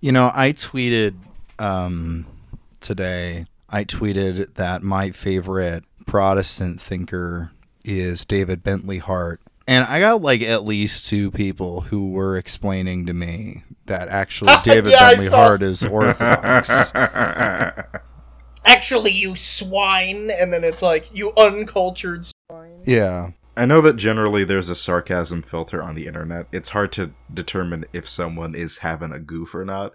You know, I tweeted um, today. I tweeted that my favorite Protestant thinker is David Bentley Hart, and I got like at least two people who were explaining to me that actually David Yeah, Bentley Hart is Orthodox. Actually, you swine, and then it's like you uncultured swine. yeah, I know that generally there's a sarcasm filter on the internet. It's hard to determine if someone is having a goof or not.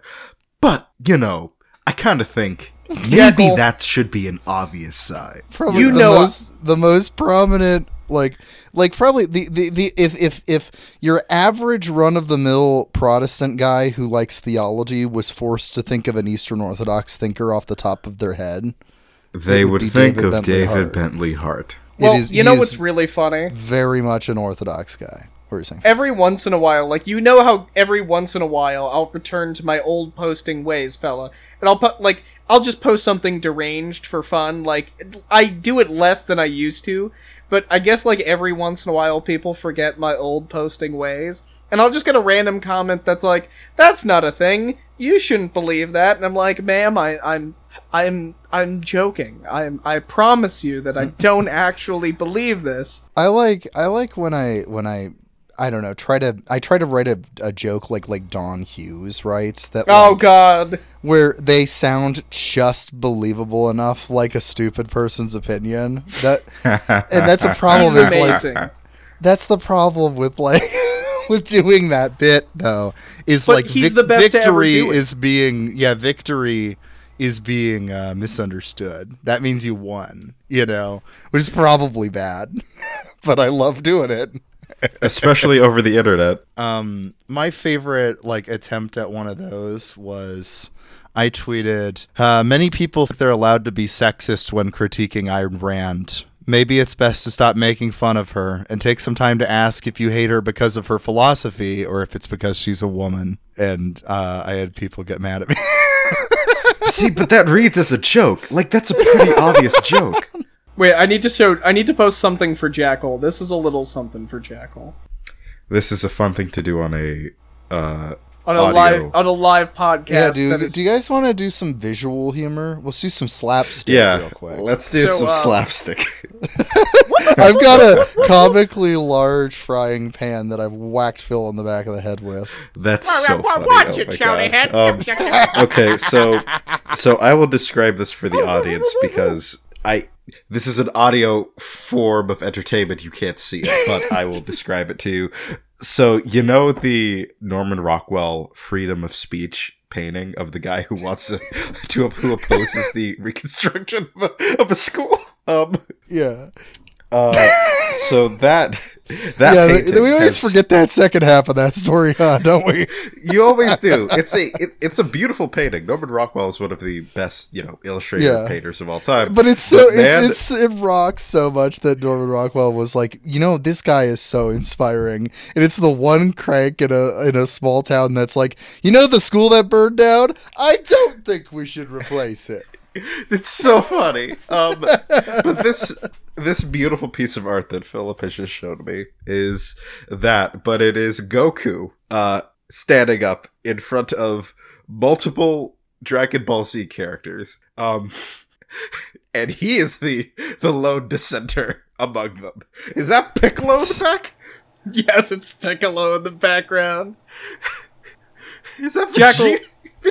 But, you know, I kind of think maybe that should be an obvious sign. probably You the know- most the most prominent like like probably the, the, the if if if your average run of the mill Protestant guy who likes theology was forced to think of an Eastern Orthodox thinker off the top of their head, They It would, would think David of Bentley David Hart. Bentley Hart. Well, is you know what's really funny? very much an Orthodox guy. What were you saying? Every once in a while, like you know how every once in a while I'll return to my old posting ways, fella, and I'll put like I'll just post something deranged for fun. Like I do it less than I used to, but I guess like every once in a while people forget my old posting ways, and I'll just get a random comment that's like, "That's not a thing. You shouldn't believe that." And I'm like, "Ma'am, I, I'm." I'm I'm joking. I'm I promise you that I don't actually believe this. I like I like when I when I I don't know try to I try to write a, a joke like like Don Hughes writes that Oh God! Where they sound just believable enough like a stupid person's opinion that and that's a problem He's is like that's the problem with like with doing that bit though is But like he's the best to ever victory do it. is being yeah victory is being uh, misunderstood that means you won you know which is probably bad but i love doing it Especially over the internet. um my favorite like attempt at one of those was I tweeted, uh, many people think they're allowed to be sexist when critiquing Ayn Rand. Maybe it's best to stop making fun of her and take some time to ask if you hate her because of her philosophy or if it's because she's a woman. And uh, I had people get mad at me. See, but that reads as a joke. Like, that's a pretty obvious joke. Wait, I need to show. I need to post something for Jackal. This is a little something for Jackal This is a fun thing to do on a uh, on a Audio. live on a live podcast. yeah, dude. is- Do you guys want to do some visual humor? Let's do some slapstick yeah. real quick. Let's do So, some uh, slapstick. I've got a comically large frying pan that I've whacked Phil on the back of the head with. That's so funny. Watch oh it, my shouty God. head. Um, okay, so so I will describe this for the audience because I this is an audio form of entertainment. You can't see it, but I will describe it to you. So you know the Norman Rockwell freedom of speech painting of the guy who wants to, to who opposes the reconstruction of a, of a school. Um. Yeah. Uh. So that that yeah, th- we always has- forget that second half of that story, huh? Don't we? You always do. It's a it, it's a beautiful painting. Norman Rockwell is one of the best, you know, illustrated Yeah. painters of all time. But it's so man- it's, it's it rocks so much that Norman Rockwell was like, you know, this guy is so inspiring, and it's the one crank in a in a small town that's like, you know, the school that burned down. I don't think we should replace it. It's so funny. Um, but this this beautiful piece of art that Philip has just shown me is that, but it is Goku uh, standing up in front of multiple Dragon Ball Z characters. Um, and he is the the lone dissenter among them. Is that Piccolo in the back? yes, it's Piccolo in the background. Is that Jackal-?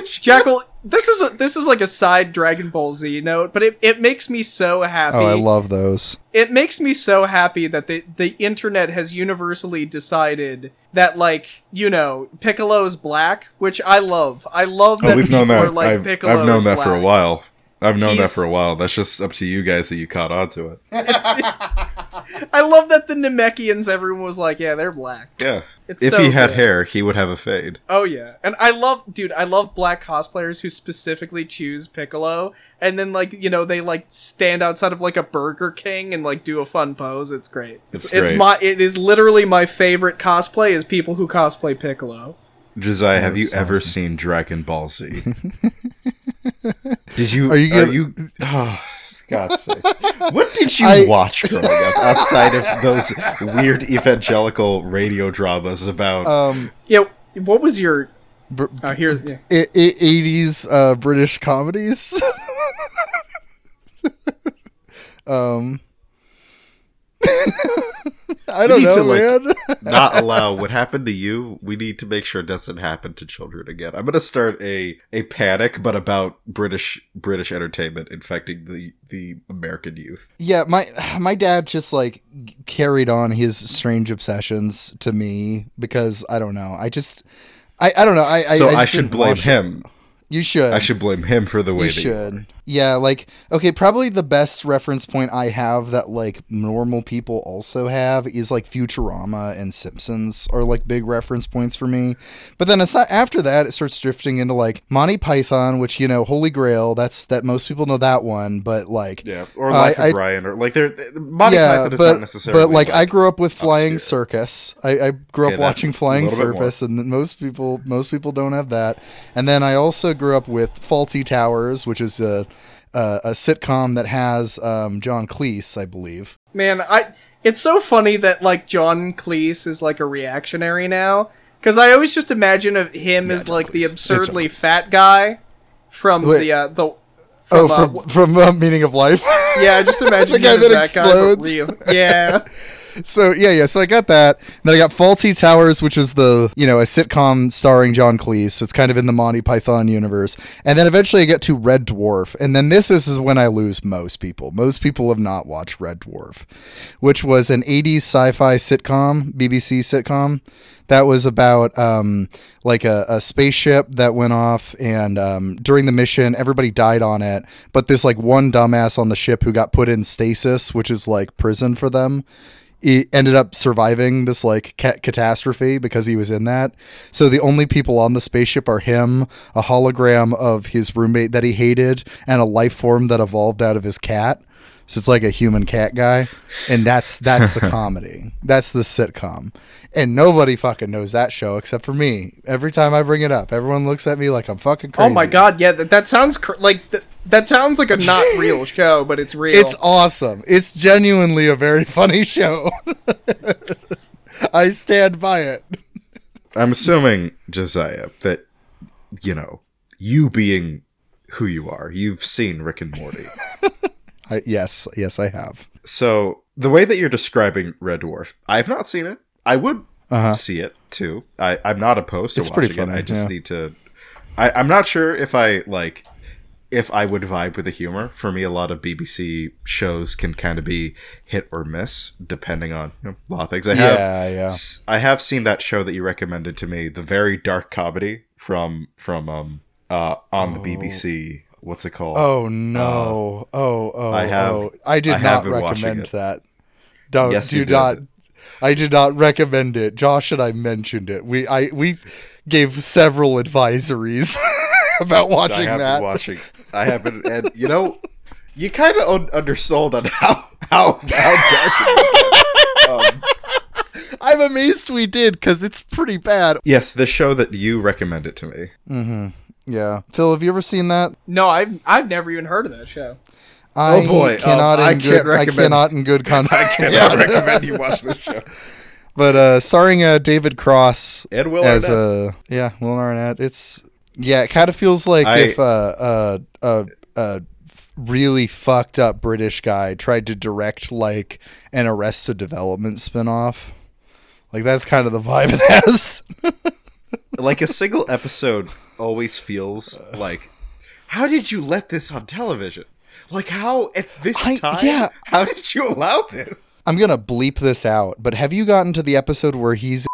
Jackal, this is a, this is like a side Dragon Ball Z note, but it, it makes me so happy. Oh, I love those. it makes me so happy that the the internet has universally decided that like you know Piccolo's black, which I love. I love oh, that Oh, we've known that. are like I've, Piccolo's I've known that for a while. I've known that for a while. That's just up to you guys that you caught on to it. I love that the Namekians, everyone was like, yeah, they're black. Yeah. It's if so he had good. hair, he would have a fade. Oh yeah, and I love, dude, I love black cosplayers who specifically choose Piccolo, and then like you know they like stand outside of like a Burger King and like do a fun pose. It's great. It's It's it's, my it is literally my favorite cosplay is people who cosplay Piccolo. Josiah, have you That's ever awesome. seen Dragon Ball Z? did you? Are you gonna- you? Oh, God's sake! What did you I- watch growing up outside of those weird evangelical radio dramas about? Um, Yeah, what was your Br- Oh, here's yeah. I- I- 80s uh, British comedies. um, I don't know, to, like- man. Not allow what happened to you. We need to make sure it doesn't happen to children again. I'm gonna start a a panic, but about British British entertainment infecting the the American youth. yeah, my my dad just like carried on his strange obsessions to me because I don't know. I just I, I don't know. I So I, I, should blame him. You should. I should blame him for the way You that should. Yeah, like okay, probably the best reference point I have that like normal people also have is like Futurama and Simpsons are like big reference points for me. But then aside, after that, it starts drifting into like Monty Python, which you know, Holy Grail. That's that most people know that one, but like. Yeah, or Uh, Life I- of Brian, or like they're Monty yeah, Python is but not necessarily. but like, I grew up with Flying obscure. Circus. I, I grew up that- watching Flying a little bit more. Circus, and most people most people don't have that. And then I also grew up with Fawlty Towers, which is a a, a sitcom that has um, John Cleese, I believe. Man, I it's so funny that like John Cleese is like a reactionary now because I always just imagine of him as John like the absurdly fat guy from Wait. the uh, the oh, from, uh, from from uh, Meaning of Life. yeah, just imagine The guy that guy explodes. real. Yeah, so yeah, yeah. So I got that. Then I got Fawlty Towers, which is the you know a sitcom starring John Cleese. It's kind of in the Monty Python universe. And then eventually I get to Red Dwarf, and then this is when I lose most people. Most people have not watched Red Dwarf, which was an '80s sci-fi sitcom, BBC sitcom. That was about um, like a, a spaceship that went off, and um, during the mission, everybody died on it. But this like one dumbass on the ship who got put in stasis, which is like prison for them, he ended up surviving this like ca- catastrophe because he was in that. So the only people on the spaceship are him, a hologram of his roommate that he hated, and a life form that evolved out of his cat. So it's like a human cat guy, and that's that's the comedy. That's the sitcom, and nobody fucking knows that show except for me. Every time I bring it up, everyone looks at me like I'm fucking crazy. oh my god, yeah, that, that sounds cr- like th- that sounds like a not real show, but it's real. It's awesome. It's genuinely a very funny show. I stand by it. I'm assuming Josiah that you know you being who you are, you've seen Rick and Morty. I, yes, yes, I have. So the way that you're describing Red Dwarf, I've not seen it. I would Uh-huh. see it too. I, I'm not opposed to It's watching pretty funny, it. I just yeah. need to. I, I'm not sure if I like if I would vibe with the humor. For me, a lot of BBC shows can kind of be hit or miss depending on you know, a lot of things. I have Yeah, yeah. I have seen that show that you recommended to me, the very dark comedy from from um uh on the BBC. What's it called? Oh no! oh oh! I have- Oh. I did I not recommend that. Don't Yes, do you did. not. I did not recommend it. Josh and I mentioned it. We I we gave several advisories about watching that. been watching. I haven't, and you know, you kind of un- undersold on how how how dark. It um, I'm amazed we did because it's pretty bad. yes, the show that you recommended to me. Mm-hmm. Yeah, Phil, have you ever seen that? no, I've I've never even heard of that show. I Oh, boy, cannot um, I in can't good. I recommend- cannot in good context. I cannot recommend you watch this show. But uh, starring uh, David Cross Ed Will as Arnett. a yeah, Will Arnett. It's yeah, it kind of feels like I- if a, uh, uh, uh, really fucked up British guy tried to direct like an Arrested Development spinoff. Like that's kind of the vibe it has. like a single episode always feels like, how did you let this on television? Like how at this I- time? yeah. How did you allow this? I'm gonna bleep this out, but have you gotten to the episode where he's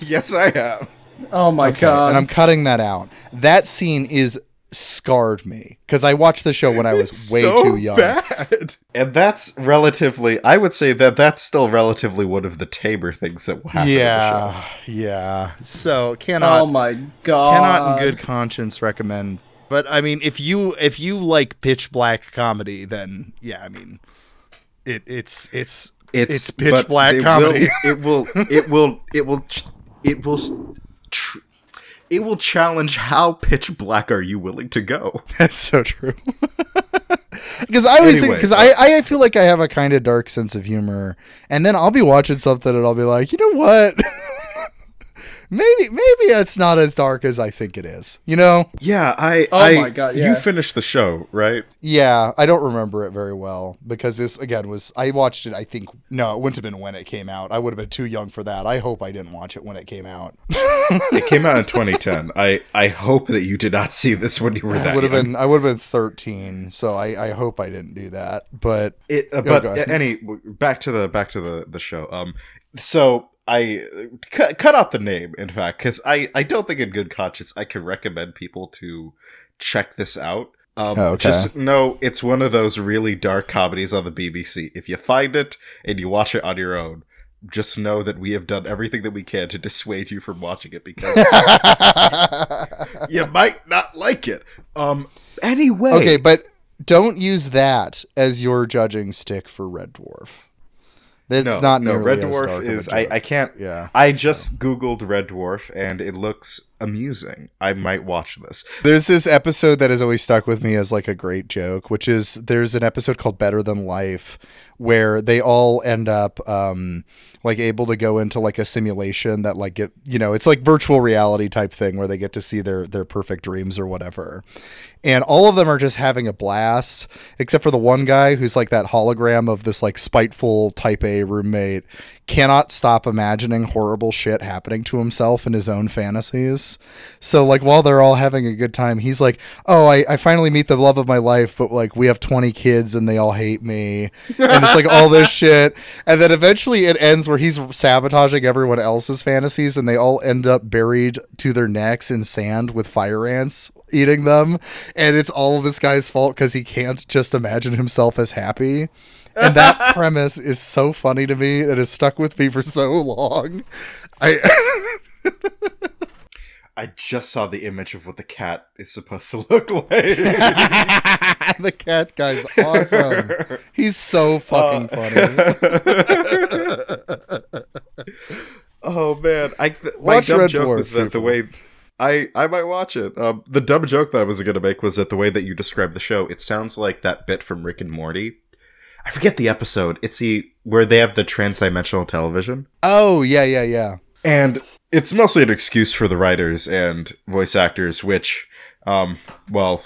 Yes, I have. Oh my Okay, god! and I'm cutting that out. That scene is scarred me because I watched the show when I was It's way so too young. Bad. And that's relatively. I would say that that's still relatively one of the Tabor things that will happen. the show. Yeah, yeah. So cannot oh my god! cannot in good conscience recommend. But I mean, if you if you like pitch black comedy, then yeah, I mean, it it's it's it's, pitch black it comedy. Will, it will. It will. It will. ch- It will. Tr- it will challenge how pitch black are you willing to go. That's so true. Because I always Anyway, because I I feel like I have a kind of dark sense of humor, and then I'll be watching something and I'll be like, you know what? maybe maybe it's not as dark as I think it is. You know? Yeah, I. Oh I- my God, yeah. You finished the show, right? Yeah, I don't remember it very well because this again was I watched it. I think no, it wouldn't have been when it came out. I would have been too young for that. I hope I didn't watch it when it came out. It came out in 2010. I I hope that you did not see this when you were I that would have young. been I would have been thirteen, so I, I hope I didn't do that. But It, uh, but go ahead. any back to the back to the the show. Um, so I cut cut out the name. In fact, because I I don't think in good conscience I can recommend people to check this out. Um, Oh, okay. Just know it's one of those really dark comedies on the BBC. If you find it and you watch it on your own, just know that we have done everything that we can to dissuade you from watching it because you might not like it. Um. Anyway. okay, but don't use that as your judging stick for Red Dwarf. That's no, not no. Red Dwarf is. I. I can't. yeah. I just googled Red Dwarf and it looks amusing. I might watch this. There's this episode that has always stuck with me as like a great joke, which is there's an episode called Better Than Life where they all end up um like able to go into like a simulation that like get you know, it's like virtual reality type thing where they get to see their their perfect dreams or whatever. And all of them are just having a blast, except for the one guy who's like that hologram of this like spiteful type A roommate, cannot stop imagining horrible shit happening to himself in his own fantasies. So like while they're all having a good time, he's like, "Oh, I, I finally meet the love of my life, but like we have twenty kids and they all hate me," and it's like all this shit. And then eventually it ends where he's sabotaging everyone else's fantasies, and they all end up buried to their necks in sand with fire ants eating them, and it's all of this guy's fault because he can't just imagine himself as happy. And that premise is so funny to me. It has stuck with me for so long. I I just saw the image of what the cat is supposed to look like. the cat guy's awesome. He's so fucking uh, funny. oh man, I th- my Watch dumb Red joke Dwarf, was that the way I I might watch it. Um, the dumb joke that I was going to make was that the way that you described the show, it sounds like that bit from Rick and Morty. I forget the episode. It's the where they have the transdimensional television. Oh yeah, yeah, yeah. And it's mostly an excuse for the writers and voice actors, which, um, well,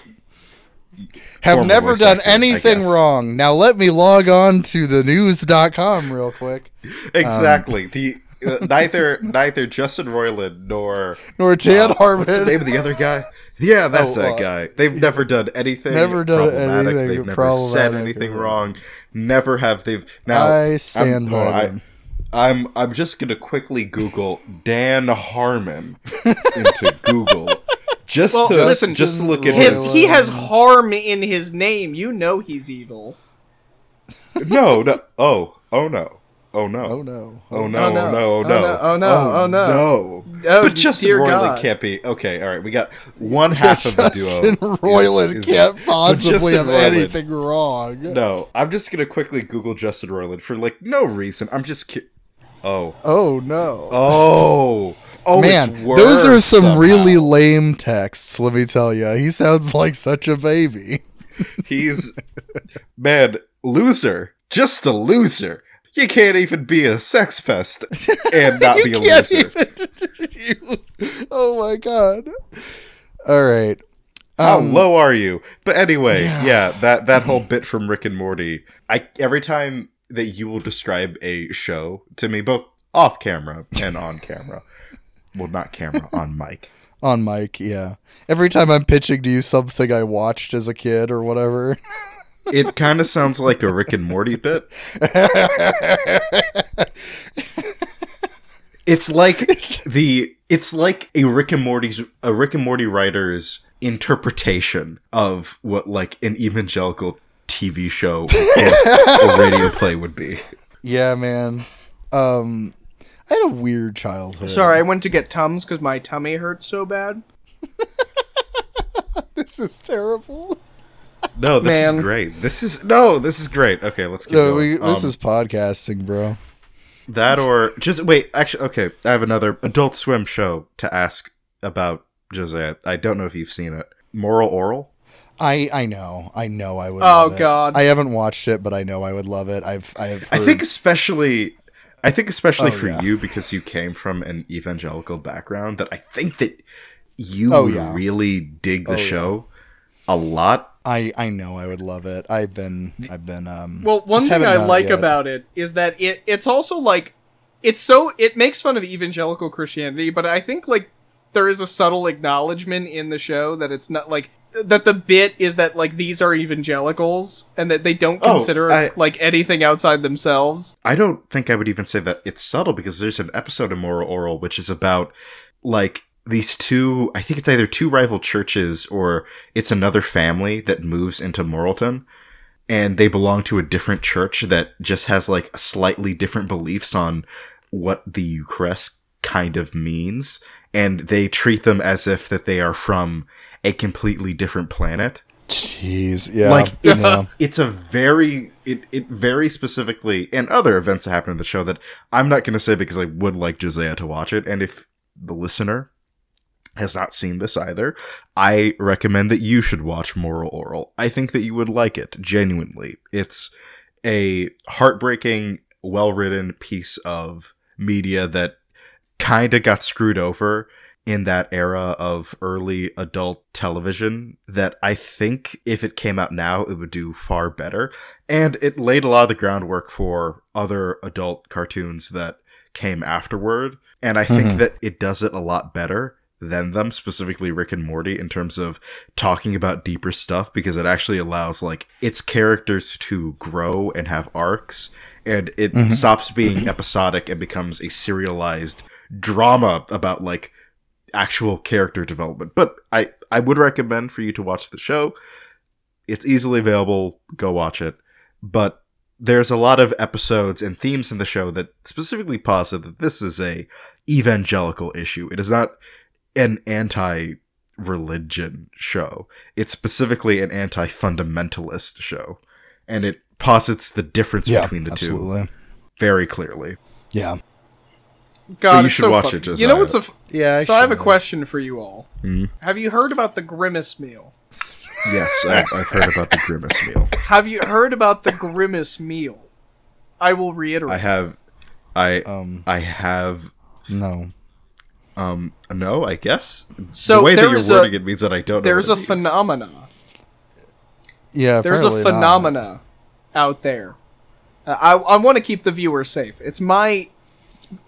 Have never done actor, anything wrong. Now let me log on to the news.com real quick. exactly. the uh, neither neither Justin Roiland nor Nor Dan uh, Harmon. What's the name of the other guy? Yeah, that's Oh, that uh, guy. They've never done anything. Never done anything They've never said anything wrong. Never have they've. Now I stand I'm, by I- them. I'm I'm just gonna quickly Google Dan Harmon into Google just Well, to listen, just to look at His- his. His, he has harm in his name. You know he's evil. no, no. Oh, oh no. Oh no. Oh no. Oh no, Oh, no. oh no, oh Oh, no, no. Oh, no. Oh, no. no. Oh, oh, oh but Justin Roiland can't be okay. All right, we got one half of the duo. Justin Roiland can't possibly have anything wrong. No, I'm just gonna quickly Google Justin Roiland for like no reason. I'm just ki- Oh, Oh no. oh, oh, Man, those are some somehow. really lame texts, let me tell you. He sounds like such a baby. He's man, loser, just a loser. You can't even be a sex pest and not be a loser. even- oh my god. All right. How Um, low are you? But anyway, Yeah. yeah, that that whole bit from Rick and Morty. I every time that you will describe a show to me, both off camera and on camera. well, not camera, on mic. on mic, yeah. Every time I'm pitching to you something I watched as a kid or whatever. It kind of sounds like a Rick and Morty bit. It's like the it's like a Rick and Morty's a Rick and Morty writer's interpretation of what like an evangelical TV show or, or radio play would be. yeah, man. Um I had a weird childhood. Sorry, I went to get Tums because my tummy hurt so bad. This is terrible. No, this Man. is great. This is no, this is great. Okay, let's go. No, we, this Um, is podcasting, bro. that or just wait. Actually, okay, I have another Adult Swim show to ask about Jose. I don't know if you've seen it. Moral Orel. I I know. I know I would Oh, love it. God. I haven't watched it, but I know I would love it. I've I have I think especially I think especially Oh, for yeah. you because you came from an evangelical background that I think that you Oh, would yeah. really dig the Oh, yeah. show a lot. I I know I would love it. I've been I've been um. Well, one thing haven't I like yet. about it is that it it's also like it's so it makes fun of evangelical Christianity, but I think like there is a subtle acknowledgement in the show that it's not like that the bit is that like these are evangelicals and that they don't Oh, consider I- like anything outside themselves. I don't think I would even say that it's subtle because there's an episode of Moral Orel which is about like these two I think it's either two rival churches or it's another family that moves into Moralton and they belong to a different church that just has like slightly different beliefs on what the Eucharist kind of means and they treat them as if that they are from a completely different planet Jeez, yeah. like it's yeah. it's a very it, it very specifically and other events that happen in the show that I'm not gonna say because I would like Josiah to watch it and if the listener has not seen this either, I recommend that you should watch Moral Orel. I think that you would like it genuinely. It's a heartbreaking, well written piece of media that kind of got screwed over in that era of early adult television that I think if it came out now, it would do far better. And it laid a lot of the groundwork for other adult cartoons that came afterward. And I think Mhm. that it does it a lot better than them, specifically Rick and Morty, in terms of talking about deeper stuff because it actually allows like its characters to grow and have arcs and it Mhm. stops being episodic and becomes a serialized drama about like actual character development. But I I would recommend for you to watch the show. It's easily available. Go watch it. But there's a lot of episodes and themes in the show that specifically posit that this is a evangelical issue. It is not an anti religion show. It's specifically an anti fundamentalist show. And it posits the difference yeah, between the two very clearly. Yeah, God, you should so watch funny. it, You know what's a f- yeah. so I have a question for you all. Mhm. Have you heard about the Grimace meal? Yes, I've, I've heard about the Grimace meal. Have you heard about the Grimace meal? I will reiterate. I have, I, Um, I have, no. Um, no, I guess. So the way that you're there's a- wording it means that I don't know. There's a it means. phenomena. Yeah, There's a apparently not. phenomena out there. Uh, I I want to keep the viewer safe. It's my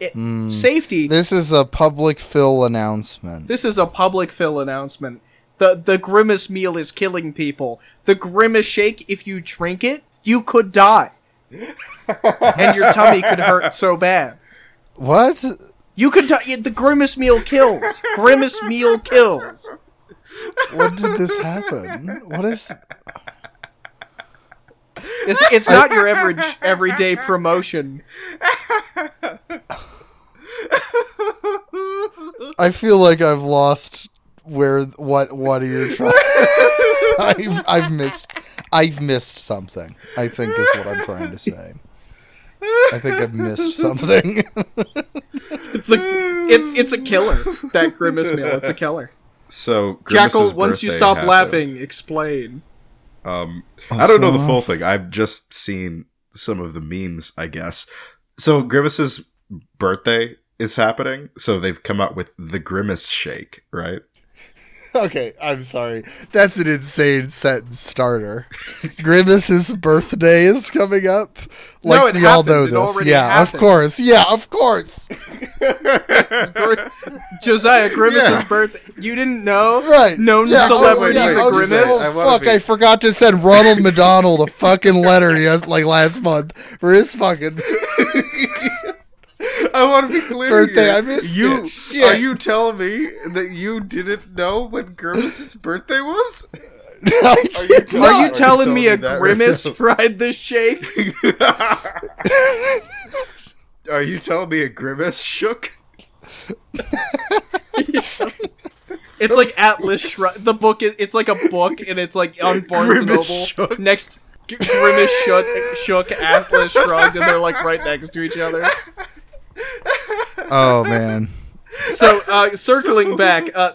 it, safety. This is a public fill announcement. This is a public fill announcement. The the Grimace meal is killing people. The Grimace shake, if you drink it, you could die. and your tummy could hurt so bad. What? You could die. The Grimace meal kills. Grimace meal kills. What did this happen? What is? It's, it's not your average everyday promotion. I feel like I've lost where what what are you trying? I've, I've missed I've missed something. I think is what I'm trying to say. I think I've missed something. It's, like, it's it's a killer. That Grimace meal. It's a killer. So Jackal, once you stop happened. laughing, explain. Um, I don't know the full thing. I've just seen some of the memes, I guess. So Grimace's birthday is happening, so they've come out with the Grimace Shake, right? okay, I'm sorry. That's an insane sentence starter. Grimace's birthday is coming up. Like No, it we all know happened. It this. Yeah, happened. of course. Yeah, of course. Gr- Josiah Grimace's Yeah. birthday. You didn't know? Right. Known yeah, celebrity, oh, yeah, the oh, Grimace. oh, fuck, I forgot to send Ronald McDonald a fucking letter yes, like last month for his fucking I want to be clear. Birthday, here. I missed you. it. Shit. Are you telling me that you didn't know when Grimace's birthday was? I did you- not. Are you telling telling me me a that right Grimace fried the shake? Are you telling me a Grimace shook? It's like Atlas Shrugged. The book is it's like a book and it's like on Barnes and Noble. shook. Next Grimace shook, shook, Atlas shrugged, and they're like right next to each other. Oh man. So uh, circling back, uh,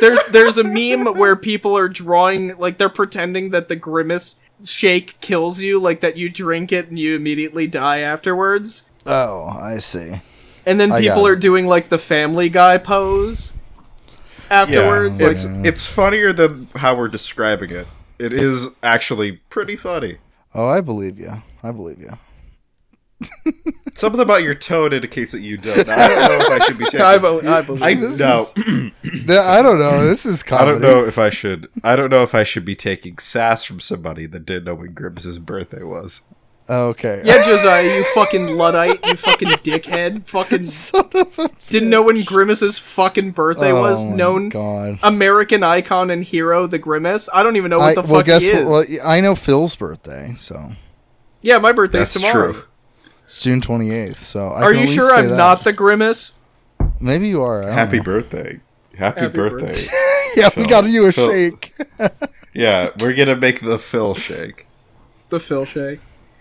there's there's a meme where people are drawing like they're pretending that the Grimace shake kills you, like that you drink it and you immediately die afterwards. Oh, I see. and then I people are doing like the Family Guy pose afterwards. it's like, it's funnier than how we're describing it. It is actually pretty funny. Oh, I believe you. I believe you. Something about your tone indicates that you don't. I don't know if I should be saying. I, be- I believe I this. no. Th- I don't know. This is I don't know if I should. I don't know if I should be taking sass from somebody that didn't know when Grimace's birthday was. Okay. Yeah, Josiah, you fucking luddite, you fucking dickhead, fucking Son of a didn't know when Grimace's fucking birthday Oh was. my Known God. American icon and hero, the Grimace. I don't even know what I, the well, fuck guess he is. what? Well, I know Phil's birthday, so yeah, my birthday's That's tomorrow. true. It's June twenty eighth. So I Are can you at least sure say I'm that. not the Grimace? Maybe you are. Happy know. birthday. Happy, Happy birthday. birthday. Yeah, we Phil. got you a Phil. shake. yeah, we're gonna make the Phil shake. The Phil shake.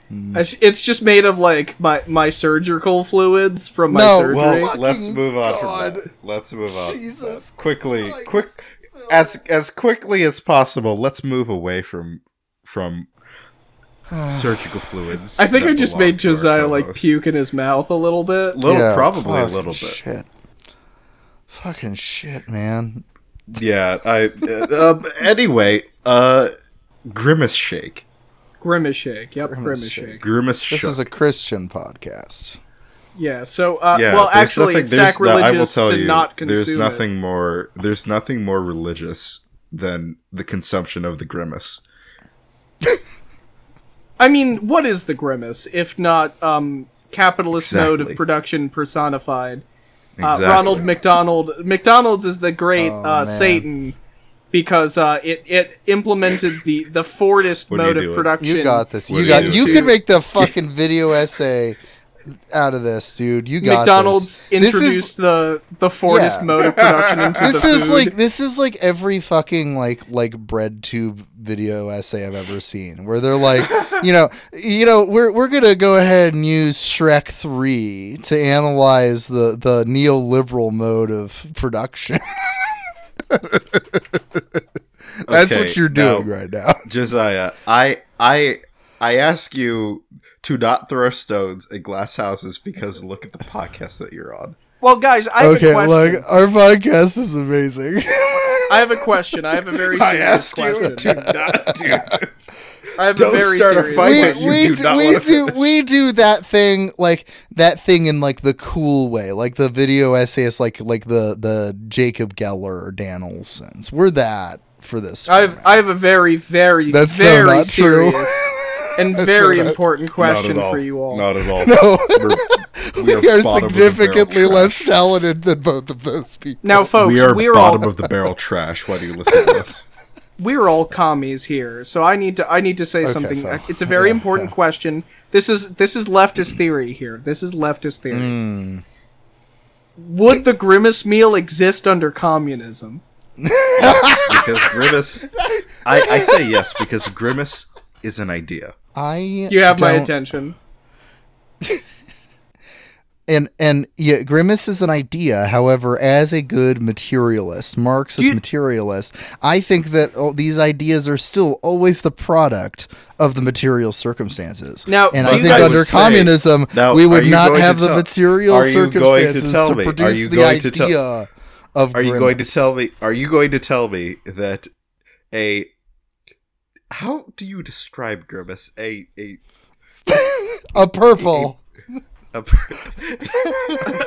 Hmm. I sh- It's just made of like my my surgical fluids from my No, surgery. Well, let's move on God. from that. Let's move on. Jesus quickly, Christ, quick, as as quickly as possible. Let's move away from from surgical fluids. I think I just made Josiah like puke in his mouth a little bit. Little, Yeah, probably a little bit. Shit. Fucking shit, man. Yeah. I. Uh, um, anyway, uh, grimace shake. Grimace shake. Yep, Grimace grimace, shake. shake. Grimace This shake. is a Christian podcast. Yeah. So, uh, yeah, well, actually, nothing- it's there's no- I will sacrilegious tell to you, not consume There's it. nothing more. There's nothing more religious than the consumption of the grimace. I mean, what is the grimace if not um, capitalist mode of production personified? Uh, Ronald McDonald. McDonald's is the great Oh, uh. Satan because uh, it it implemented the the Fordist What are you mode of production. You got this. What You got. you You could make the fucking video essay out of this, dude. You got McDonald's this. This is- introduced the the Fordist Yeah. mode of production into this the is food. like this is like every fucking like like bread tube video essay I've ever seen where they're like you know you know we're we're gonna go ahead and use Shrek three to analyze the the neoliberal mode of production. That's Okay, what you're doing now- right now. Josiah, I I I ask you to not throw stones at glass houses because look at the podcast that you're on. well, guys, I have Okay, a question. look, our podcast is amazing. I have a question. I have a very serious question. not do this. I have Don't a very start a serious fight we, we, do do, not we do we do that thing like that thing in like the cool way, like the video essayist, like like the the Jacob Geller or Dan Olson's. We're that for this. I have. I have a very very That's so very not true. serious and very so important question Not at all. for you all. Not at all. no, We're- we, are are bottom of the significantly less trash. talented than both of those people. Now, folks, we are we're bottom all of the barrel trash. Why do you listen to us? we're all commies here, so I need to I need to say something. Phil. It's a very Yeah, important yeah. question. This is this is leftist theory here. This is leftist theory. Hmm. Would the grimace meal exist under communism? Because grimace, I, I say yes because grimace is an idea. I You have my attention. and and yeah, grimace is an idea. However, as a good materialist, Marxist you- materialist, I think that oh, these ideas are still always the product of the material circumstances. Now, and I think under say- communism, Now, we would not going to have the tell- material are you going to circumstances to, produce the going to tell- idea of. Are you going to tell me? Are you going to tell me that a? How do you describe grimace? A a a purple? a, pur-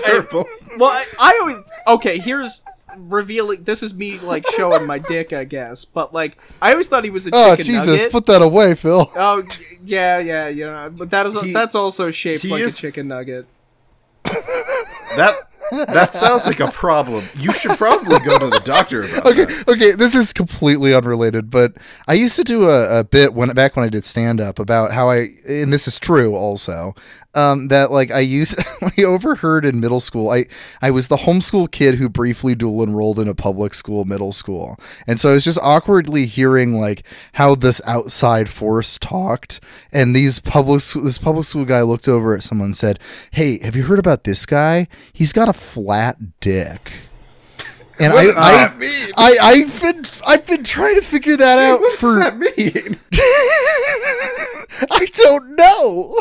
purple. Well, I, I always okay. Here's revealing. This is me like showing my dick, I guess. But like, I always thought he was a Oh Jesus! nugget. Put that away, Phil. Oh yeah, yeah, you know, but that is He- that's also shaped like is- a chicken nugget. That that sounds like a problem. You should probably go to the doctor about okay, that. okay, this is completely unrelated, but I used to do a, a bit when back when I did stand up about how I and this is true also um, that like I used I overheard in middle school I I was the homeschool kid who briefly dual enrolled in a public school middle school, and so I was just awkwardly hearing like how this outside force talked, and these public this public school guy looked over at someone and said, "Hey, have you heard about this guy? He's got a flat dick." And What I, does I, that mean? I, I've been, I've been trying to figure that out What for. does that mean? I don't know.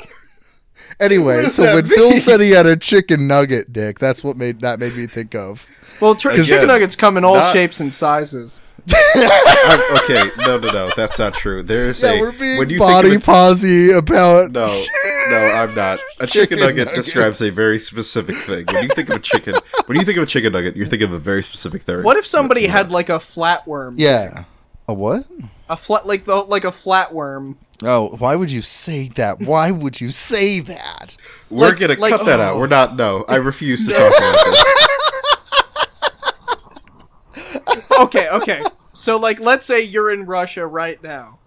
Anyway, so that when Phil said he had a chicken nugget dick, that's what made that made me think of. Well, tr- Again, chicken nuggets come in all not- shapes and sizes. I'm- okay, no, no, no, that's not true. There's Yeah, a we're being when you body think of posy about a, no, no, I'm not. A chicken, Chicken nugget nuggets. describes a very specific thing. When you think of a chicken, when you think of a chicken nugget, you're thinking of a very specific thing. What if somebody had like a flatworm? Yeah. A what? A flat like the like a flatworm. Oh, why would you say that? Why would you say that? We're like- gonna like- cut that out. Oh. We're not. No, I refuse to talk about this. Okay, okay. so like let's say you're in Russia right now.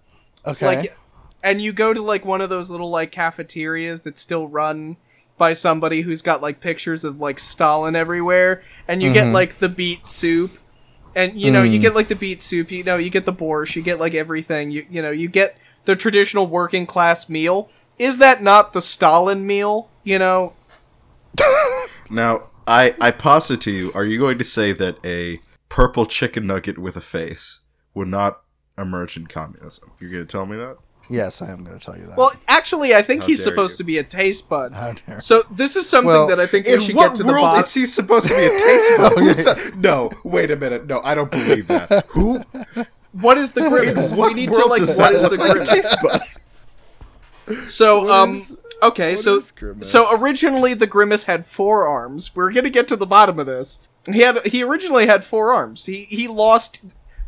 Okay. Like and you go to like one of those little like cafeterias that still run by somebody who's got like pictures of like Stalin everywhere and you get mm-hmm. like the beet soup and you know you mm. get like the beet soup you know you get the borscht you get like everything you you know you get the traditional working class meal is that not the Stalin meal you know Now, I I posit to you: Are you going to say that a purple chicken nugget with a face would not emerge in communism? You're going to tell me that? yes, I am going to tell you that. well actually I think How he's supposed you. to be a taste bud How dare- so this is something Well, that I think we In should get to the world bottom is he supposed to be a taste bud? Okay. the- no, wait a minute. No, I don't believe that. Who? What is the grimace we need to like does what that is the look grimace? So, What um, is- okay, so so originally the Grimace had four arms. We're gonna get to the bottom of this. He had he originally had four arms. He he lost.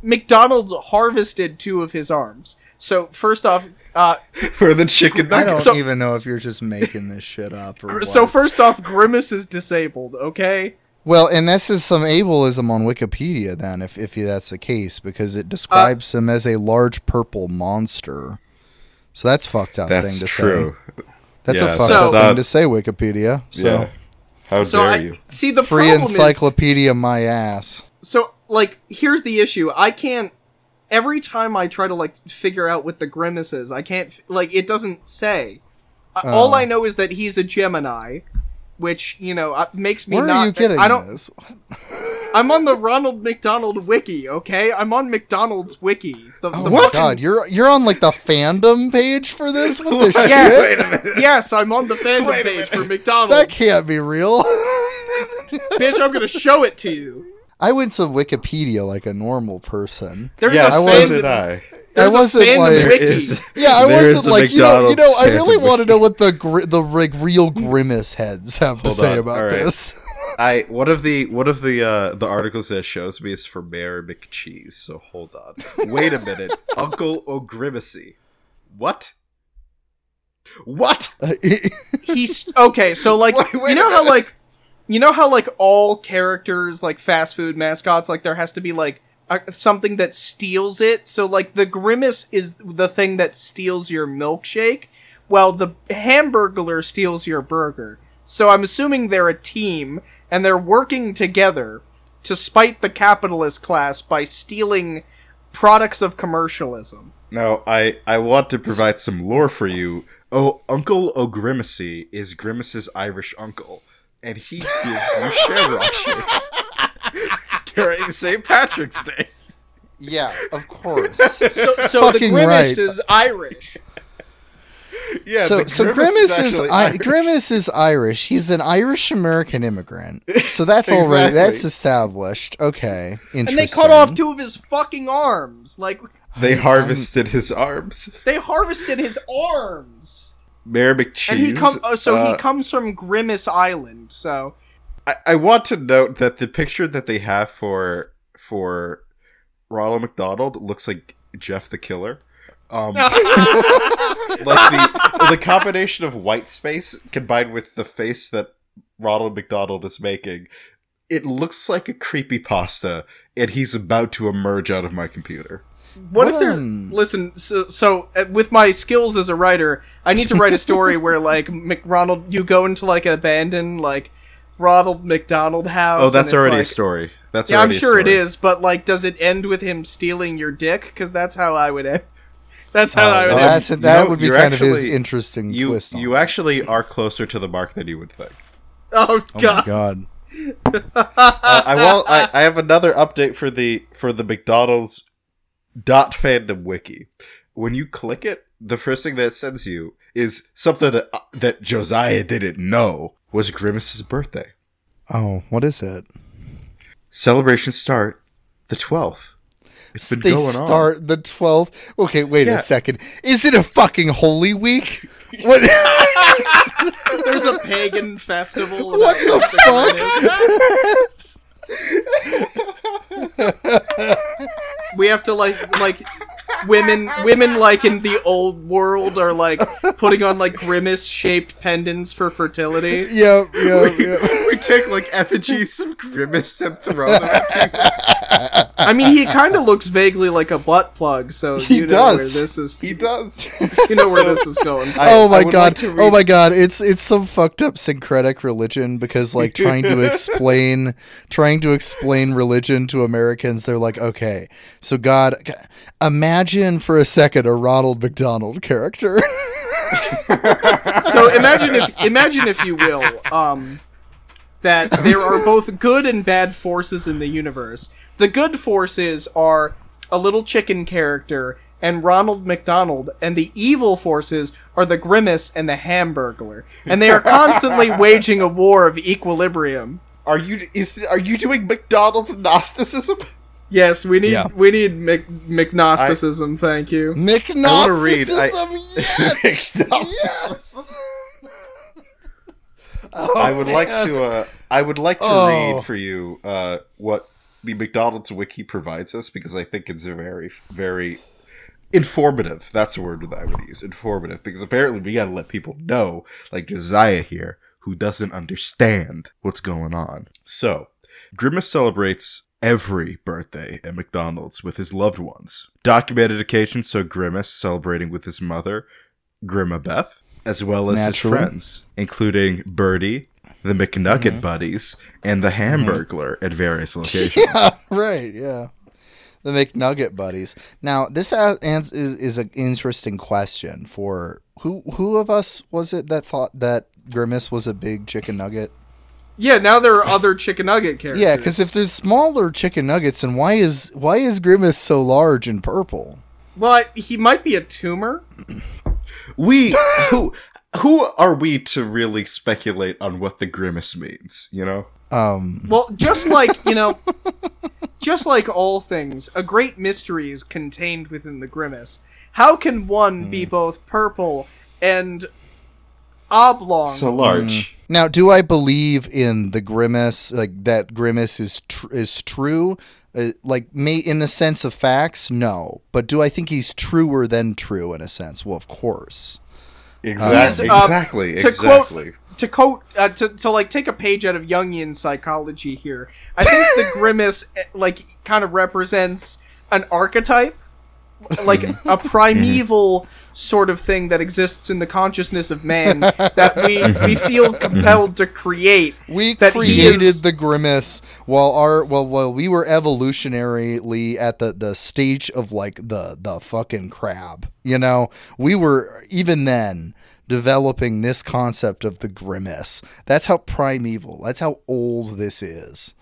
McDonald's harvested two of his arms. So first off, uh, For the chicken I don't nuggets? so- even know if you're just making this shit up or so what. first off, Grimace is disabled. Okay. Well, and this is some ableism on Wikipedia then, if if that's the case, because it describes him as a large purple monster. So that's fucked up That's thing to true. say. That's Yeah, a fucked so- up thing to say, Wikipedia. So yeah. How So dare I you? see the free problem is encyclopedia my ass. so like here's the issue i can't every time i try to like figure out what the grimace is i can't like it doesn't say Uh, all Oh. i know is that he's a gemini which you know uh, makes me Where not are you getting i don't this? i'm on the ronald mcdonald wiki okay i'm on mcdonald's wiki the, Oh the my fucking- god, you're you're on like the fandom page for this? What the shit? yes yes i'm on the fandom page for minute. mcdonald's That can't be real. bitch i'm gonna show it to you I went to Wikipedia like a normal person. there's yeah, a I so wasn't- did I. there's I wasn't a fandom like- wiki is- Yeah, I wasn't like you know, you know. I really want to know what the gri- the like real grimace heads have to say on, about all right. this. I one of the one of the uh the articles that shows me is for Mayor McCheese. So hold on. Wait a minute. Uncle O'Grimacy. What? What? he's okay so like Wait, wait you know how like you know how like all characters like fast food mascots like there has to be like a, something that steals it. So like the grimace is the thing that steals your milkshake while the hamburglar steals your burger. So i'm assuming they're a team and they're working together to spite the capitalist class by stealing products of commercialism. Now I I want to provide some lore for you. Oh, Uncle O'Grimacy is Grimace's Irish uncle, and he gives you shamrock shakes during St. Patrick's Day. yeah, of course. so, so the Fucking grimace right. is irish Yeah. so the so Grimace is actually I, Grimace is Irish. He's an Irish American immigrant. So that's already that's established. Okay, interesting. And they cut off two of his fucking arms. Like They harvested his arms. they harvested his arms. Mayor McCheese. And he come uh, so he uh, comes from Grimace Island. So I, I want to note that the picture that they have for for Ronald McDonald looks like Jeff the Killer. Um, like the the combination of white space combined with the face that Ronald McDonald is making, it looks like a creepy pasta, and he's about to emerge out of my computer. what if there's Um. listen? So, so uh, with my skills as a writer, I need to write a story where like McRonald, you go into like an abandoned like Ronald McDonald house. Oh, that's it's already a story. That's Yeah, I'm sure it is. but like, does it end with him stealing your dick? Because that's how I would end. That's how Oh, I would well, end. that know, would be you're kind of his actually- interesting You twist. On you it. actually are closer to the mark than you would think. Oh Oh my god. god. uh, I will. I, I have another update for the for the McDonald's dot fandom wiki. When you click it, the first thing that it sends you is something that, uh, that Josiah didn't know was Grimace's birthday. Oh, what is it? Celebrations start the 12th. It's been they going on. start the 12th. Okay, wait Yeah. a second. Is it a fucking Holy Week? What? There's a pagan festival. What the fuck? we have to like like women women like in the old world are like putting on like grimace shaped pendants for fertility. Yep, yep, yep. we take like effigies of Grimace and throw them at people. I mean, he kind of looks vaguely like a butt plug, so He you know does. where this is. He does. You know where this is going. I- oh my god! like oh my god! It's it's some fucked up syncretic religion because like trying to explain trying to explain religion to Americans, they're like, okay, so God, imagine for a second a Ronald McDonald character. so imagine if imagine if you will um that there are both good and bad forces in the universe the good forces are a little chicken character and Ronald McDonald, and the evil forces are the Grimace and the Hamburglar, and they are constantly waging a war of equilibrium. Are you is are you doing McDonald's Gnosticism? Yes, we need Yeah. we need Mc, McGnosticism. thank you. McGnosticism, read, I- yes, McDonald's. yes. Oh, I would like to. Uh, I would like to Oh. read for you uh, what the McDonald's wiki provides us because I think it's very, very informative. That's a word that I would use. Informative because apparently we got to let people know, like Josiah here, who doesn't understand what's going on. So, Grimace celebrates every birthday at McDonald's with his loved ones. Documented occasions so Grimace celebrating with his mother, Grima Beth, as well as Naturally. his friends, including Birdie, the McNugget mm-hmm. buddies, and the mm-hmm. Hamburglar at various locations. Yeah, right. Yeah, the McNugget buddies. Now, this a- ans- is is an interesting question for who who of us was it that thought that Grimace was a big chicken nugget? Yeah, now there are other chicken nugget characters. Yeah, because if there's smaller chicken nuggets, then why is why is Grimace so large and purple? well, he might be a tumor. We who who are we to really speculate on what the grimace means? You know, Um, Well, just like, you know, just like all things, a great mystery is contained within the grimace. How can one be both purple and oblong? so large. now, do I believe in the Grimace? Like that Grimace is tr- is true? Uh, like may in the sense of facts, no. But do I think he's truer than true in a sense? Well, of course. Exactly, uh, exactly, to exactly. quote to quote uh, to to like take a page out of Jungian psychology here. I think the grimace eh, like kind of represents an archetype, like mm-hmm. a primeval mm-hmm. sort of thing that exists in the consciousness of man that we mm-hmm. we feel compelled to create. We That created is- the grimace while our well while we were evolutionarily at the the stage of like the the fucking crab. You know, we were even then developing this concept of the grimace. That's how primeval. That's how old this is.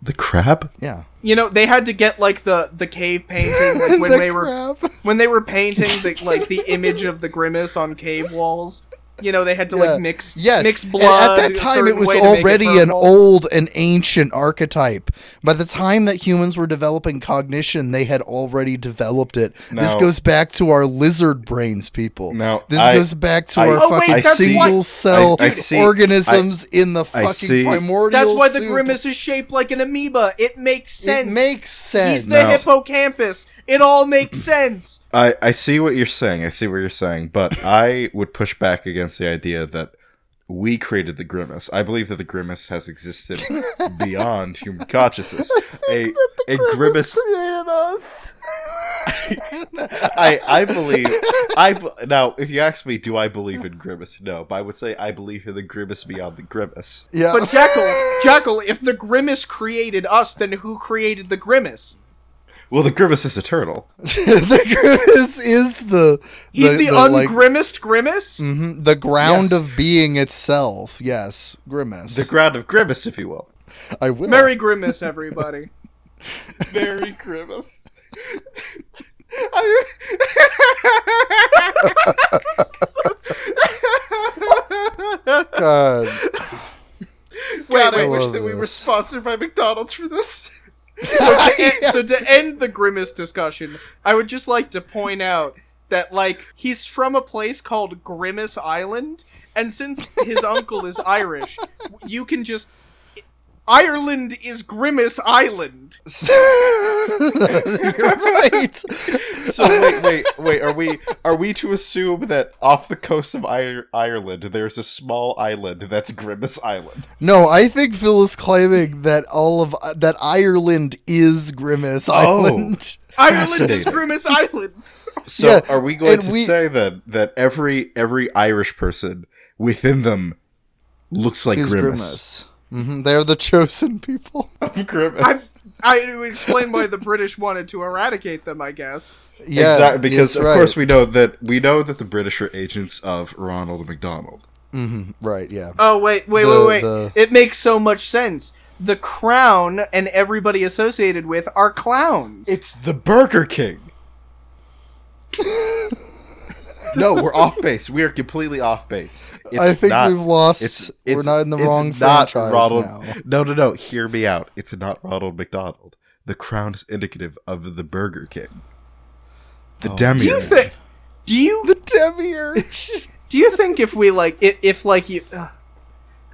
The crab? Yeah. You know, they had to get like the the cave painting like when The they were when they were painting the like the image of the grimace on cave walls. You know, they had to Yeah. like mix Yes, mix and blood. at that time, it was way to make it already an old and ancient archetype. By the time that humans were developing cognition, they had already developed it. this goes back to our lizard brains, people. Now, this I- goes back to I- our Oh, fucking that's single what- cell I- I see- organisms in the fucking see- primordial. That's why the soup. grimace is shaped like an amoeba. It makes It sense. makes sense. He's the No. hippocampus. It all makes sense. I, I see what you're saying. I see what you're saying, but I would push back against the idea that we created the grimace. I believe that the grimace has existed beyond human consciousness. A a grimace. created us. I I believe I b- now. If you ask me, do I believe in grimace? No, but I would say I believe in the grimace beyond the grimace. yeah. But Jackal, Jackal, if the grimace created us, then who created the grimace? Well, the grimace is a turtle. the grimace is the He's the, like, ungrimmest grimace. mhm, the ground Yes. of being itself. Yes, grimace. The ground of grimace, if you will. I will. Merry Grimace, everybody. Merry grimace. God. Wait, God, I wait, wish love that we were sponsored by McDonald's for this. So, to end, so to end the grimace discussion, I would just like to point out that like he's from a place called Grimace Island, and since his uncle is Irish, you can just Ireland is Grimace Island. You're right. So wait, wait, wait. Are we are we to assume that off the coast of Ir- Ireland there's a small island that's Grimace Island? No, I think Phil is claiming that all of that Ireland is Grimace Oh. Island. Ireland is Grimace Island. So Yeah, are we going to we- say then that every every Irish person within them looks like Is Grimace? Grimace. Hmm They're the chosen people. Grimace. I, I explain why the British wanted to eradicate them. I guess. Yeah, exactly because of right. course we know that we know that the British are agents of Ronald McDonald. right. Yeah. Oh wait, wait, The- wait, wait! the- It makes so much sense. The crown and everybody associated with are clowns. It's the Burger King. no, we're off base. We are completely off base. It's I think not- we've lost. It's, we're not in the it's wrong not franchise Ronald, now. No, no, no. Hear me out. It's not Ronald McDonald. The crown is indicative of the Burger King. The demiurge. do you think? Do you The demiurge. do you think if we like if, if like you uh,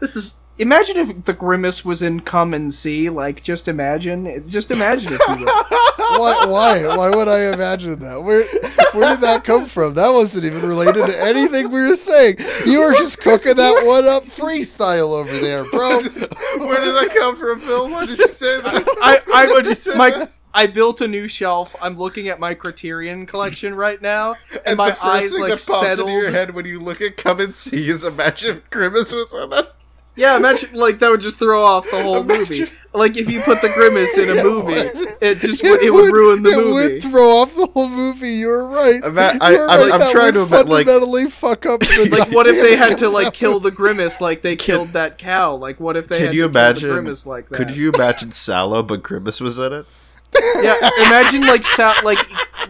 this is imagine if the grimace was in come and see like just imagine just imagine if you were why? Why? Why would I imagine that? Where? Where did that come from? That wasn't even related to anything we were saying. You were just cooking that one up freestyle over there, bro. Where did that come from, Phil? Why did you say that? I I Why'd you say my that? I built a new shelf. I'm looking at my Criterion collection right now, and, And my the first eyes thing like that pops settled. into your head when you look at Come and See is imagine Grimace was on that. Yeah, imagine like that would just throw off the whole movie. Like if you put the grimace in a movie, it just would, it would ruin the it movie. It would throw off the whole movie. You're right. Ima- I- You're I'm- right. I'm that trying would to ima- like- fundamentally fuck up the like what if they had to like kill the grimace like they killed that cow? Like what if they Can had you to imagine? kill the grimace like that? Could you imagine Salò, but Grimace was in it? Yeah, imagine like sa- like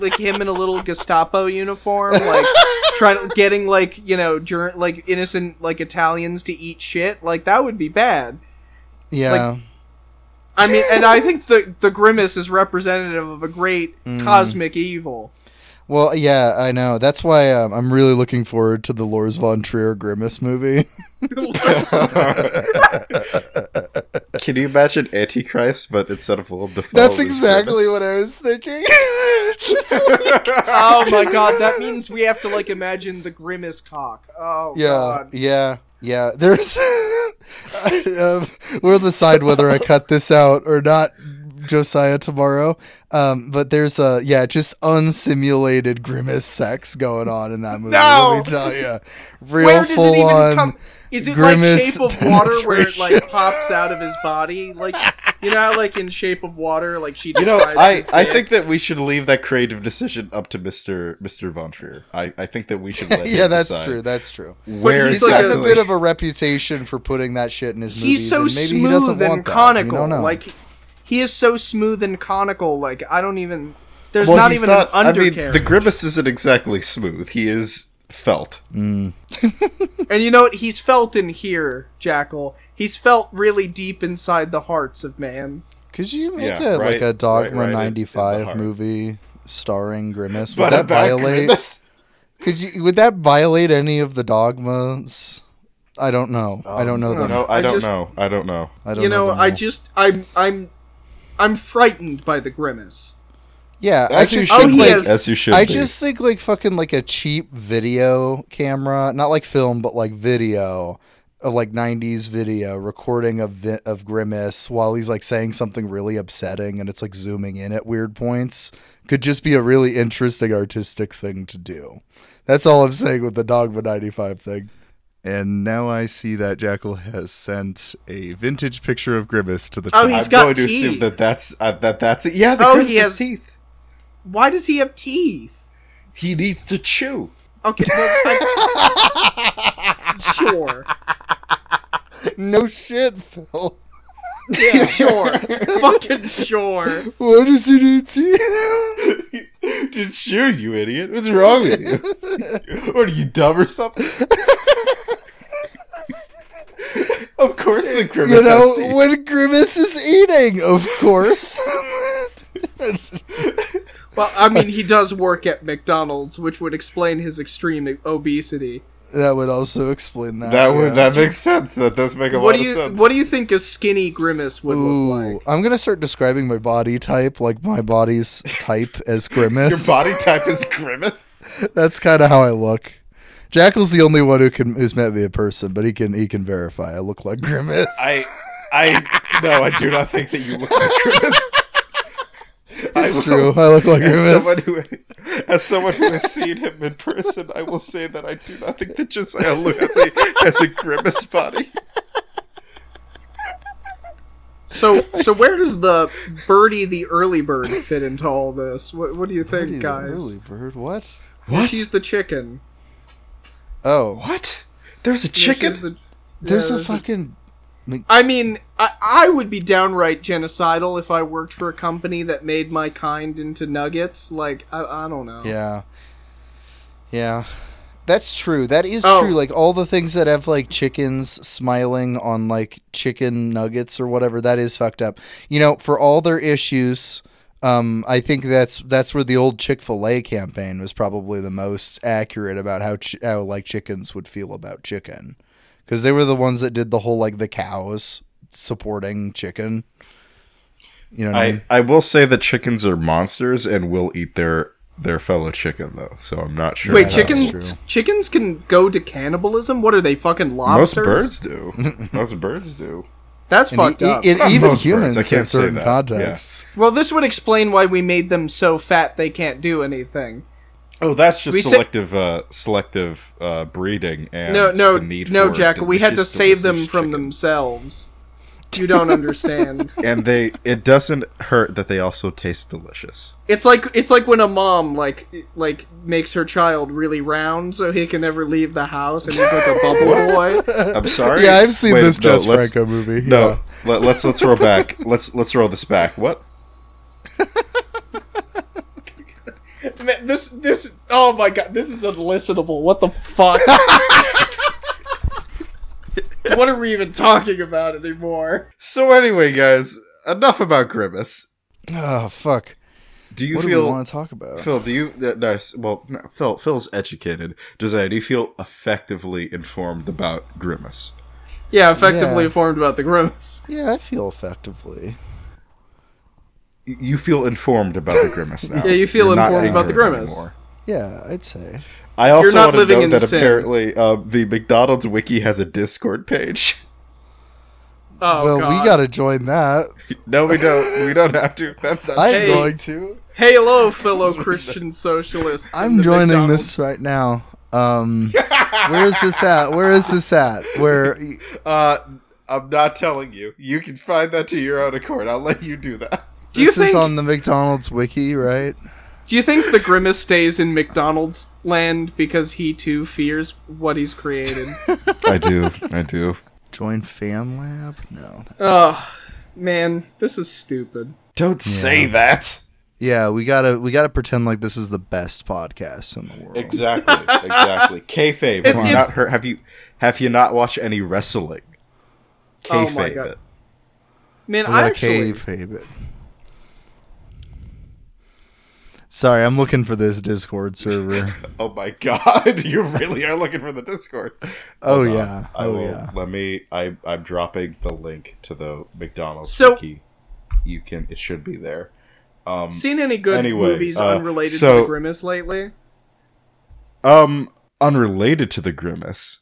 like him in a little Gestapo uniform, like trying getting like you know jur- like innocent like Italians to eat shit. Like that would be bad. Yeah. Like, I mean, and I think the the grimace is representative of a great Mm. cosmic evil. well, yeah, I know. That's why um, I'm really looking forward to the Lars von Trier Grimace movie. Can you imagine Antichrist, but instead of Willem Dafoe, That's exactly what I was thinking. Like- oh my god, that means we have to like imagine the grimace cock. Oh yeah, god. yeah, yeah. There's. um, we'll decide whether I cut this out or not, Josiah, tomorrow. Um, but there's a yeah, just unsimulated grimace sex going on in that movie. No! Let me tell you, real Where does it full even on. come? Is it like Shape of Water, where it like pops out of his body? Like you know, how, like in Shape of Water, like she. You know, I, I think that we should leave that creative decision up to Mister Mister Von Trier. I, I think that we should let yeah, that's decide true. That's true. Where he's He's like got a bit of a reputation for putting that shit in his movies. he's so and maybe he doesn't smooth and want that. You conical. don't. Like he is so smooth and conical. Like I don't even. There's Well, not he's even an I mean, the grimace isn't exactly smooth. He is felt. And you know what? He's felt in here, Jackal. He's felt really deep inside the hearts of man. Could you make Yeah, a right- like a Dogma right- right in- in the '95 movie starring Grimace? Would But that violate? Grimace? Could you? Would that violate any of the dogmas? I don't know. I don't know um, them. No, I, I don't just- know. I don't know. I don't You know, them I just I'm I'm I'm frightened by the grimace. Yeah. I As you just should Oh, think he like, has- As you should. I be. just think like fucking like a cheap video camera, not like film, but like video, of like '90s video recording of vi- of Grimace while he's like saying something really upsetting, and it's like zooming in at weird points. Could just be a really interesting artistic thing to do. That's all I'm saying with the Dogma '95 thing. And now I see that Jackal has sent a vintage picture of Grimace to the Oh, chat. he's I'm got going to assume teeth. that that's uh, that that's it. Yeah, the Oh, grimace he has has- teeth. Why does he have teeth? He needs to chew. Okay, well, I- sure, no shit, Phil. yeah, sure, fucking sure. Why does he need to? to chew, you idiot. What's wrong with you? what are you dumb or something? Of course, the grimace. You has know, teeth. when Grimace is eating, of course. Well, I mean, he does work at McDonald's, which would explain his extreme obesity. that would also explain that. that would yeah. that makes sense. That does make a What lot do you of sense. What do you think a skinny grimace would Ooh, look like? I'm gonna start describing my body type, like my body's type as grimace. Your body type is grimace. That's kind of how I look. Jackal's the only one who can who's met me in person, but he can he can verify I look like Grimace. I, I no, I do not think that you look like grimace. It's will- true. I look like As Grimace. someone, who, as someone who has seen him in person, I will say that I do not think that Josiah Lu has a, has a grimace body. So, so where does the birdie the early bird fit into all this? What, what do you think, Birdie the guys? early bird. What? What? She's the chicken. Oh, What? There's a Yeah, she's chicken? the- there's a fucking. I mean, I, I would be downright genocidal if I worked for a company that made my kind into nuggets. Like, I, I don't know. Yeah. Yeah. That's true. That is Oh. true. Like all the things that have like chickens smiling on like chicken nuggets or whatever, that is fucked up. You know, for all their issues, um, I think that's that's where the old Chick Fil A campaign was probably the most accurate about how ch- how like chickens would feel about chicken, because they were the ones that did the whole like the cows supporting chicken. You know what I, mean? I, I will say that chickens are monsters and will eat their their fellow chicken though, so I'm not sure. Wait, chickens chickens can go to cannibalism? What are they fucking lobsters? Most birds do. Most birds do. That's And, fucked e- up. and even most birds, humans I in can't say certain that. contexts. well, this would explain why we made them so fat they can't do anything. Oh, that's just We sa- selective uh, selective uh, breeding and No, no, the need no, for Jack. We had to save them from chicken. themselves. You don't understand. And they it doesn't hurt that they also taste delicious. It's like it's like when a mom like like makes her child really round so he can never leave the house and he's like a bubble boy. I'm sorry. Yeah, I've seen Wait, this no, Jess let's- Franco movie. No, let, let's let's roll back. Let's let's roll this back. What? Man, this this oh my god, this is unlistenable. What the fuck? what are we even talking about anymore? So anyway, guys, enough about Grimace. Oh fuck! Do you What do we feel want to talk about? Phil? Do you uh, nice? Well, no, Phil. Phil's educated. Josiah, do you feel effectively informed about Grimace? Yeah, effectively Yeah. informed about the grimace. Yeah, I feel effectively. Y- You feel informed about the Grimace now. Yeah, you feel You're informed about the Grimace. anymore. Yeah, I'd say. I also not want to note that sin. apparently uh, the McDonald's wiki has a Discord page. Oh well, god. we gotta join that. No, we don't. We don't have to. That's not I'm Hey. going to. Hey, hello, fellow Christian socialists. I'm joining McDonald's. this right now. Um, where is this at? Where is this at? Where? Uh, I'm not telling you. You can find that to your own accord. I'll let you do that. Do you this is on the McDonald's wiki, right? Do you think the grimace stays in McDonald's land because he too fears what he's created? I do. I do. Join Fan Lab? No. oh, man, this is stupid. Don't say that. Yeah, we gotta we gotta pretend like this is the best podcast in the world. Exactly. Exactly. Kayfabe. It's- Have you it's- not heard? Have you have you not watched any wrestling? Oh Kayfabe my God. it. Man, We I gotta actually. kayfabe it. Sorry, I'm looking for this Discord server. Oh my god! You really are looking for the Discord. oh Hold on. yeah. I Oh will, yeah. Let me. I I'm dropping the link to the McDonald's So- wiki. You can. It should be there. Um. Seen any good Anyway, movies uh, unrelated so- to the grimace lately? Um. Unrelated to the grimace.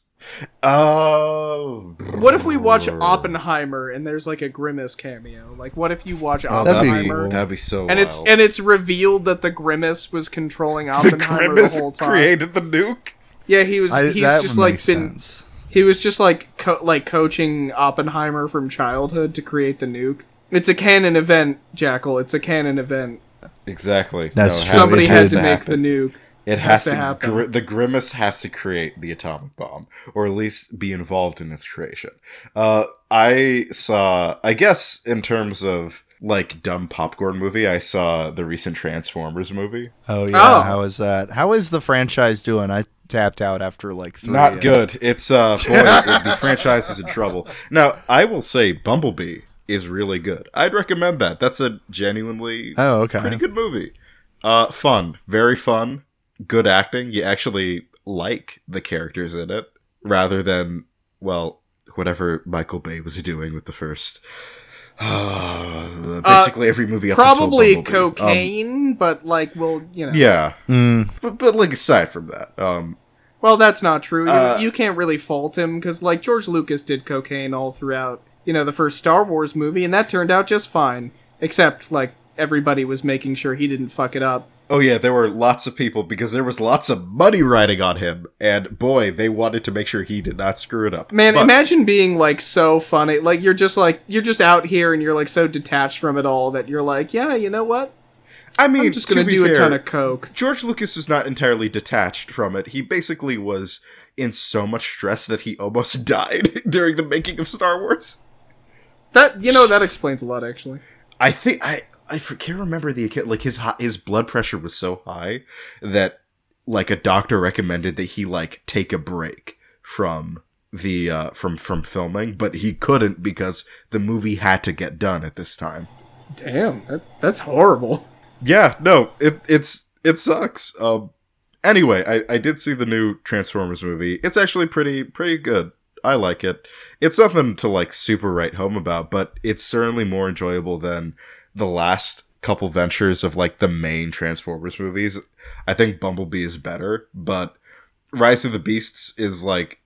Oh. What if we watch Oppenheimer and there's like a grimace cameo? Like, what if you watch Oh, That'd be Oppenheimer. That'd be so. and it's and it's revealed that the grimace was controlling Oppenheimer the, grimace whole time? created the nuke. Yeah, he was. I, he's that just like been. sense. He was just like co- like coaching Oppenheimer from childhood to create the nuke. It's a canon event, Jackal. It's a canon event. Exactly. That's it true. Somebody it has to make happen. the nuke. It has has, to to. happen. gri- the grimace has to create the atomic bomb, or at least be involved in its creation. Uh, I saw. I guess in terms of like dumb popcorn movie, I saw the recent Transformers movie. Oh yeah, Oh. how is that? How is the franchise doing? I tapped out after like three. Not uh, good. It's uh boy, it- the franchise is in trouble. Now, I will say Bumblebee is really good. I'd recommend that. That's a genuinely Oh okay. pretty good movie. Uh fun, very fun, good acting. You actually like the characters in it rather than well, whatever Michael Bay was doing with the first basically every movie Probably. Um, cocaine, but like, well, you know. yeah. Mm, But, but like aside from that, um Well, that's not true. You- Uh, you can't really fault him because, like, George Lucas did cocaine all throughout, you know, the first Star Wars movie, and that turned out just fine. Except, like, everybody was making sure he didn't fuck it up. Oh yeah, there were lots of people because there was lots of money riding on him, and boy, they wanted to make sure he did not screw it up. Man, But- imagine being like so funny. Like you're just like you're just out here and you're like so detached from it all that you're like, yeah, you know what? I mean, I'm just gonna to do a ton of coke. George Lucas was not entirely detached from it. He basically was in so much stress that he almost died during the making of Star Wars. That you know that explains a lot actually. I think I I can't remember the. Like his hi- his blood pressure was so high that like a doctor recommended that he like take a break from the uh from from filming, but he couldn't because the movie had to get done at this time. Damn, that, that's horrible. Yeah, no, it it's it sucks. Um anyway, I I did see the new Transformers movie. It's actually pretty pretty good. I like it. It's nothing to like super write home about, but it's certainly more enjoyable than the last couple ventures of like the main Transformers movies. I think Bumblebee is better, but Rise of the Beasts is like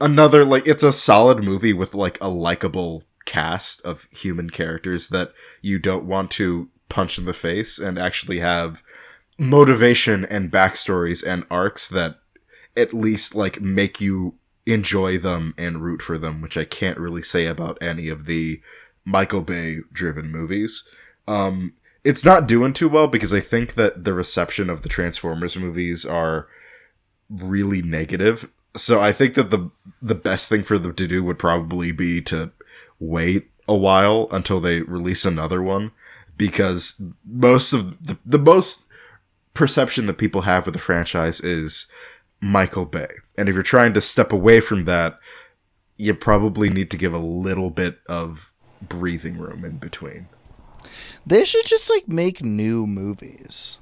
another like it's a solid movie with like a likable cast of human characters that you don't want to punch in the face and actually have motivation and backstories and arcs that at least like make you enjoy them and root for them, which I can't really say about any of the Michael Bay driven movies. Um, it's not doing too well because I think that the reception of the Transformers movies are really negative. So I think that the the best thing for them to do would probably be to wait a while until they release another one because most of the, the most perception that people have with the franchise is Michael Bay. And if you're trying to step away from that, you probably need to give a little bit of breathing room in between. They should just like make new movies.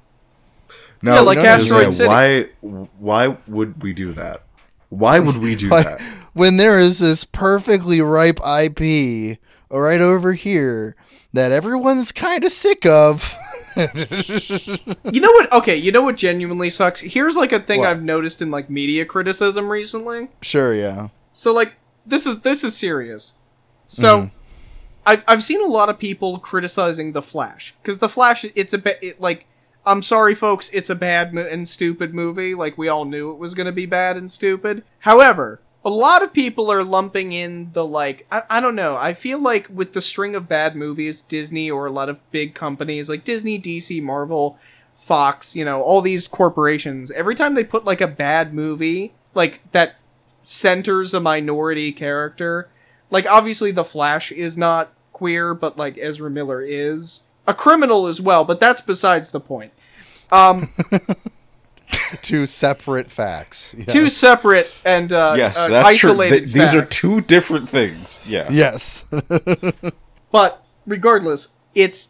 No, Yeah, like no, Asteroid City. Why why would we do that? Why would we do Why- that? When there is this perfectly ripe IP right over here that everyone's kind of sick of. You know what? Okay, you know what genuinely sucks? Here's like a thing What? I've noticed in like media criticism recently. sure, yeah. So like this is this is serious. So mm-hmm. I've I've seen a lot of people criticizing the Flash because the Flash it's a bit it, like I'm sorry folks it's a bad mo- and stupid movie like we all knew it was gonna be bad and stupid. However, a lot of people are lumping in the like I, I don't know I feel like with the string of bad movies Disney or a lot of big companies like Disney DC Marvel Fox you know all these corporations every time they put like a bad movie like that centers a minority character. Like obviously the Flash is not queer, but like Ezra Miller is a criminal as well, but that's besides the point. Um Two separate facts. Yeah. two separate and uh, Yes, uh, that's true. isolated Th- these are two different things. Yeah. Yes. But regardless, it's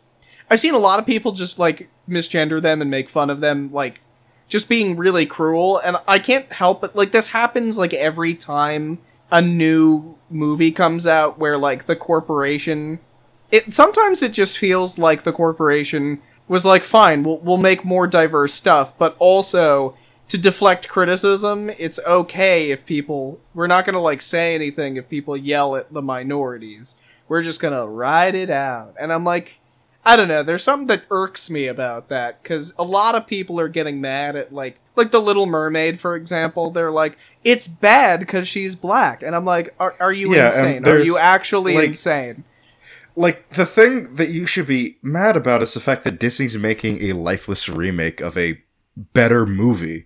I've seen a lot of people just like misgender them and make fun of them like just being really cruel and I can't help but like this happens like every time a new movie comes out where like the corporation it sometimes it just feels like the corporation was like fine we'll we'll make more diverse stuff but also to deflect criticism it's okay if people we're not going to like say anything if people yell at the minorities we're just going to ride it out and i'm like I don't know. There's something that irks me about that because a lot of people are getting mad at like like the Little Mermaid, for example. They're like, it's bad because she's black, and I'm like, are, are you Yeah, insane? Are you actually like- insane? Like the thing that you should be mad about is the fact that Disney's making a lifeless remake of a better movie.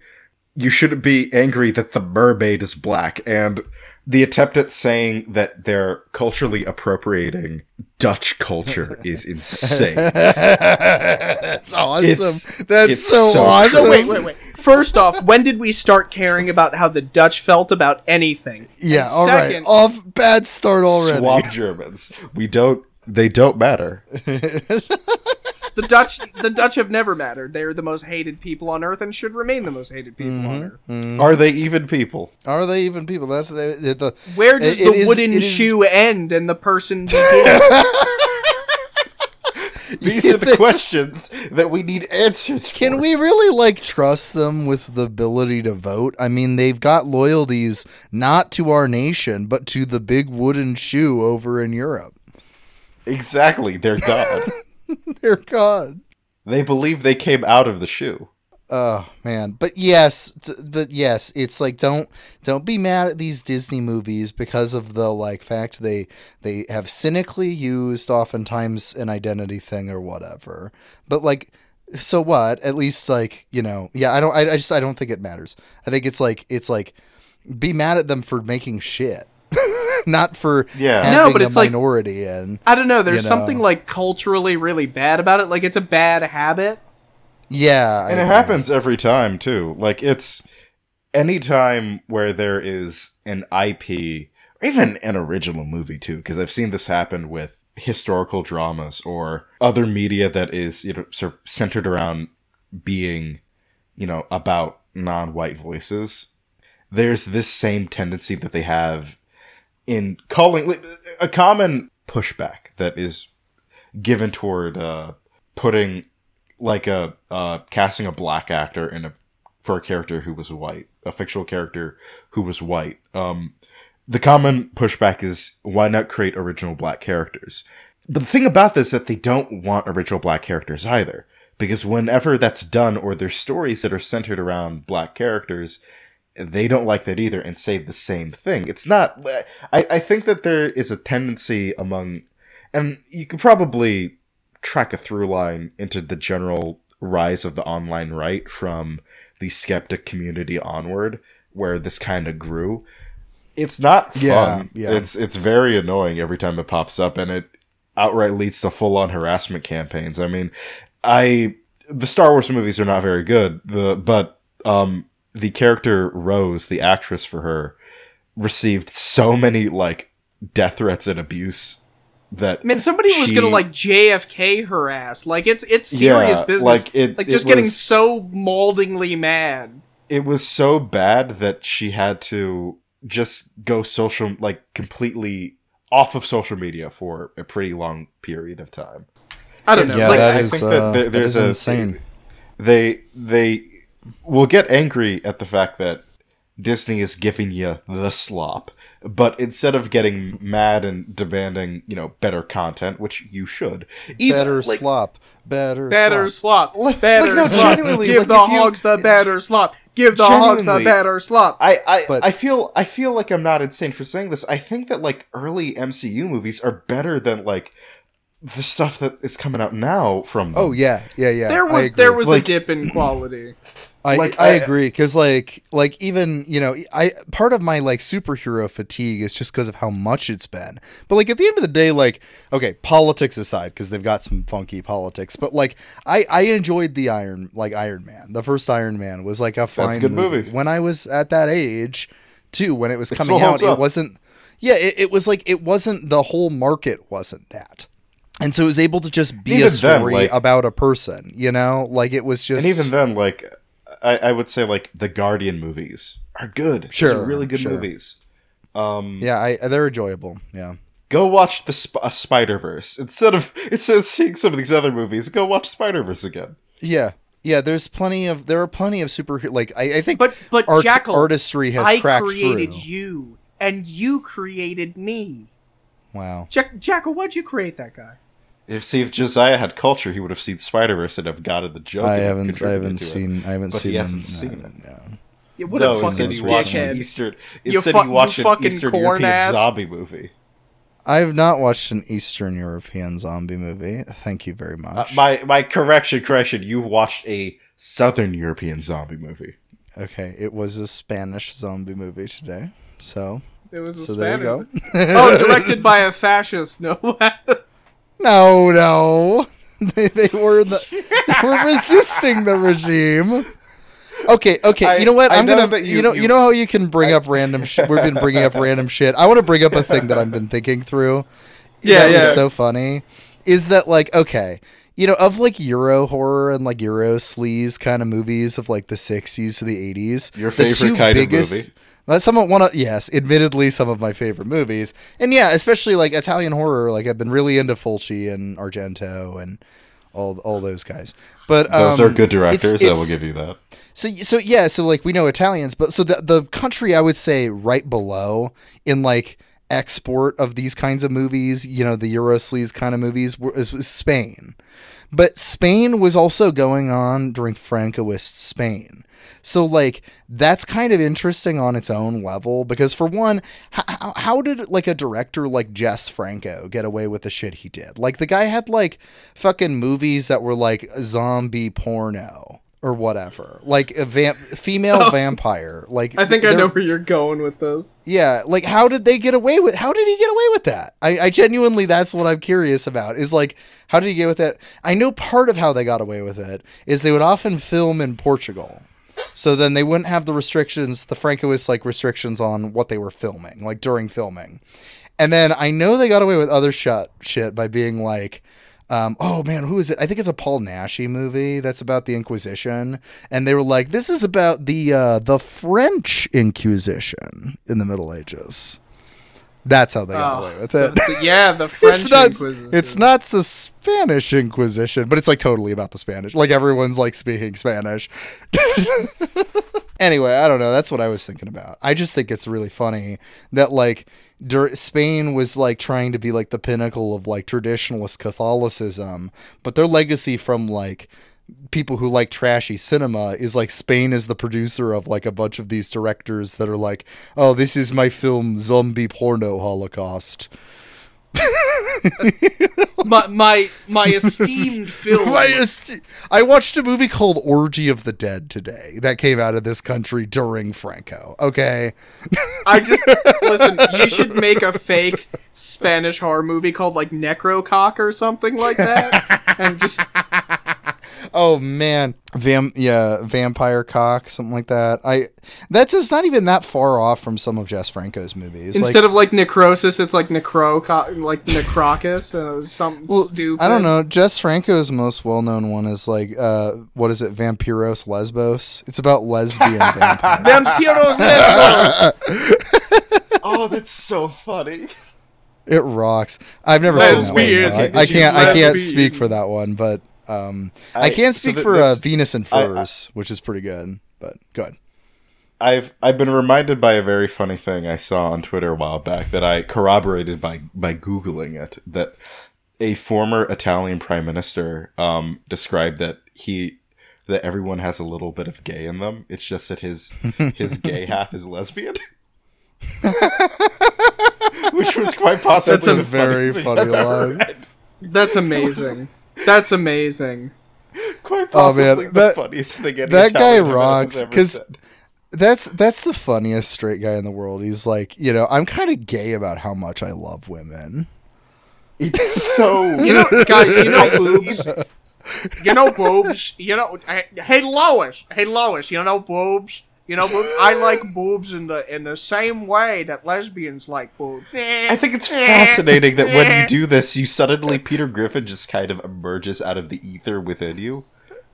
You shouldn't be angry that the mermaid is black and the attempt at saying that they're culturally appropriating Dutch culture is insane. That's awesome. It's- That's it's so, so awesome. So wait, wait, wait. First off, when did we start caring about how the Dutch felt about anything? Yeah, And all right. second, Off bad start already. Swab Germans. We don't. They don't matter. the Dutch the Dutch have never mattered. They're the most hated people on earth and should remain the most hated people Mm-hmm. on earth. Are they even people? Are they even people? That's the, the, the Where does It- the it is- wooden it is- shoe end and the person begin? These are the questions that we need answers. Can for. we really like trust them with the ability to vote? I mean, they've got loyalties not to our nation, but to the big wooden shoe over in Europe. Exactly. They're God. Dear God. they believe they came out of the shoe. Oh man, but yes, t- but yes, it's like don't don't be mad at these Disney movies because of the like fact they they have cynically used oftentimes an identity thing or whatever. But like, so what? At least like you know, yeah. I don't. I, I just I don't think it matters. I think it's like it's like be mad at them for making shit, not for Yeah. having No, but a it's like- minority in. I don't know. There's You know. something like culturally really bad about it. Like it's a bad habit. Yeah, I And it agree. happens every time too. Like it's any time where there is an IP or even an original movie too, because I've seen this happen with historical dramas or other media that is you know sort of centered around being you know about non-white voices. There's this same tendency that they have in calling a common pushback that is given toward uh, putting like a uh, casting a black actor in a for a character who was white, a fictional character who was white. Um, the common pushback is why not create original black characters? But the thing about this is that they don't want original black characters either, because whenever that's done, or there's stories that are centered around black characters, they don't like that either and say the same thing. It's not. I, I think that there is a tendency among, and you could probably track a through line into the general rise of the online right from the skeptic community onward, where this kind of grew. It's not fun. Yeah, yeah. It's it's very annoying every time it pops up, and it outright leads to full on harassment campaigns. I mean, I the Star Wars movies are not very good. The but um the character Rose, the actress for her, received so many like death threats and abuse that I mean, somebody was gonna like JFK her ass. Like it's it's serious Yeah, business. like, it- like it just getting was- so moldingly mad. it was so bad that she had to just go social like completely off of social media for a pretty long period of time. I don't know. Yeah, like, that I is think that uh, there- that there's is a- insane. They they will get angry at the fact that Disney is giving you the slop, but instead of getting mad and demanding, you know, better content, which you should, even, better like, slop, better, better slop. slop. Like- better like, no, slop. genuinely, Give like, the if you- hogs the better slop. Give the hogs the better slop. I I, But- I feel I feel like I'm not insane for saying this. I think that like early MCU movies are better than like the stuff that is coming out now from oh, them. Oh yeah, yeah, yeah. there was there was Like- a dip in quality. I, Like, I I- agree because like like even you know I part of my like superhero fatigue is just because of how much it's been. But like at the end of the day, like okay, politics aside because they've got some funky politics. But like I I enjoyed the Iron like Iron Man. The first Iron Man was like a fine a good movie. when I was at that age too. When it was It coming out, it wasn't. Yeah, it, it was like it wasn't the whole market wasn't that. And so it was able to just be Even a then, story like- about a person, you know? Like it was just and even then, like I, I would say, like the Guardian movies are good. Those are Sure, really good sure. movies. Um, Yeah, I they're enjoyable. Yeah. go watch the Sp- uh, Spider Verse instead of instead of seeing some of these other movies. Go watch Spider Verse again. Yeah. Yeah, there's plenty of there are plenty of super like I, I think But but art, Jackal, artistry has I cracked created through. you, and you created me. Wow. Jack, Jackal, why'd you create that guy? If see if Josiah had culture, he would have seen Spider Verse and have gotten the joke. I haven't I haven't to it. seen I haven't But he hasn't them, seen uh, it. no. Yeah, what no, a fucking instead he watched an dickhead. Eastern. You Instead fu- he watched an Eastern European ass. zombie movie. I have not watched an Eastern European zombie movie. Thank you very Uh, much. my my correction, correction. You watched a Southern European zombie movie. okay, it was a Spanish zombie movie today. So, It was a So there you go. oh, directed by a fascist, no less. No, no. They, they were the, they were resisting the regime. Okay, okay. I- you know what? I I'm know gonna. you, you- know. you- You know how you can bring up random. shit. We've been bringing up random shit. I want to bring up a thing that I've been thinking through. Yeah, that yeah. is so funny. Is that like okay? You know, of like Euro horror and like Euro sleaze kind of movies of like the 60s to the 80s. Your the favorite two kind of biggest, movie? Well, some of one of yes, admittedly some of my favorite movies, and yeah, especially like Italian horror. Like I've been really into Fulci and Argento and all all those guys. But Those um, are good directors. it's- I will give you that. so so yeah, so like we know Italians, but so the the country I would say right below in like export of these kinds of movies, you know, the Eurosleaze kind of movies is, was Spain. But Spain was also going on during Francoist Spain. So like that's kind of interesting on its own level because for one, how, how did like a director like Jess Franco get away with the shit he did? Like the guy had like fucking movies that were like zombie porno or whatever, like a vamp- female oh. vampire. Like I think I know where you're going with this. yeah, like how did they get away with? How did he get away with that? I, I genuinely, that's what I'm curious about. Is like, how did he get with it? I know part of how they got away with it is they would often film in Portugal, so then they wouldn't have the restrictions, the Francoist like restrictions on what they were filming, like during filming. And then I know they got away with other shot shit by being like, um, oh man, who is it? I think it's a Paul Naschy movie that's about the Inquisition, and they were like, this is about the uh, the French Inquisition in the Middle Ages. That's how they got Oh, away with it. The- yeah, the French it's not Inquisition. it's not the Spanish Inquisition, but it's like totally about the Spanish. Like everyone's like speaking Spanish. anyway, I don't know. That's what I was thinking about. I just think it's really funny that like dur- Spain was like trying to be like the pinnacle of like traditionalist Catholicism, but their legacy from like people who like trashy cinema is like Spain is the producer of like a bunch of these directors that are like, oh, this is my film Zombie Porno Holocaust. my my my esteemed film. My est- I watched a movie called Orgy of the Dead today that came out of this country during Franco. Okay. I just listen. You should make a fake Spanish horror movie called like Necrocock or something like that, and just Oh man, Vam yeah, vampire cock, something like that. I that's just not even that far off from some of Jess Franco's movies. instead of like necrosis, it's like necro like necrocus and something well, stupid. I don't know. Jess Franco's most well-known one is like uh, what is it? Vampiros Lesbos. It's about lesbian vampires. Vampiros Lesbos. Oh, that's so funny. It rocks. I've never seen that one. Lesbian. I, I can't. I can't speak for that one, but um, I, I- can so speak th- for uh, Venus and I- I- Furs, which is pretty good. But good. I've I've been reminded by a very funny thing I saw on Twitter a while back that I corroborated by by googling it that a former Italian prime minister um, described that he that everyone has a little bit of gay in them. It's just that his his gay half is lesbian. Which was quite possibly That's a the very funny I've line. read. That's amazing. That's amazing. Quite Oh, man, possibly the that- funniest thing. any that guy Italian man has rocks, because. That's that's the funniest straight guy in the world. He's like, you know, I'm kind of gay about how much I love women. it's so You know, guys. You know boobs. You know boobs. You know. Hey Lois. Hey Lois. You know boobs. You know. I like boobs in the in the same way that lesbians like boobs. I think it's fascinating that when you do this, you suddenly Peter Griffin just kind of emerges out of the ether within you.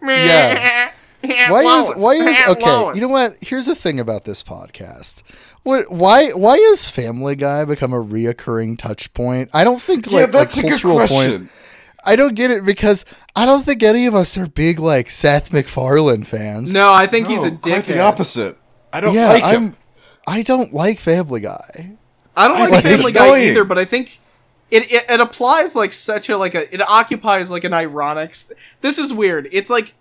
Yeah. Why is why is okay? You know what? Here's the thing about this podcast. What why why has Family Guy become a reoccurring touch point? I don't think like that's a cultural point. I don't get it because I don't think any of us are big like Seth MacFarlane fans. No, I think he's a No, quite the opposite. I don't yeah, like I'm. him. I don't like Family Guy. I don't I like think it's Family Guy either, but I think it, it it applies like such a like a it occupies like an ironic. St- this is weird. It's like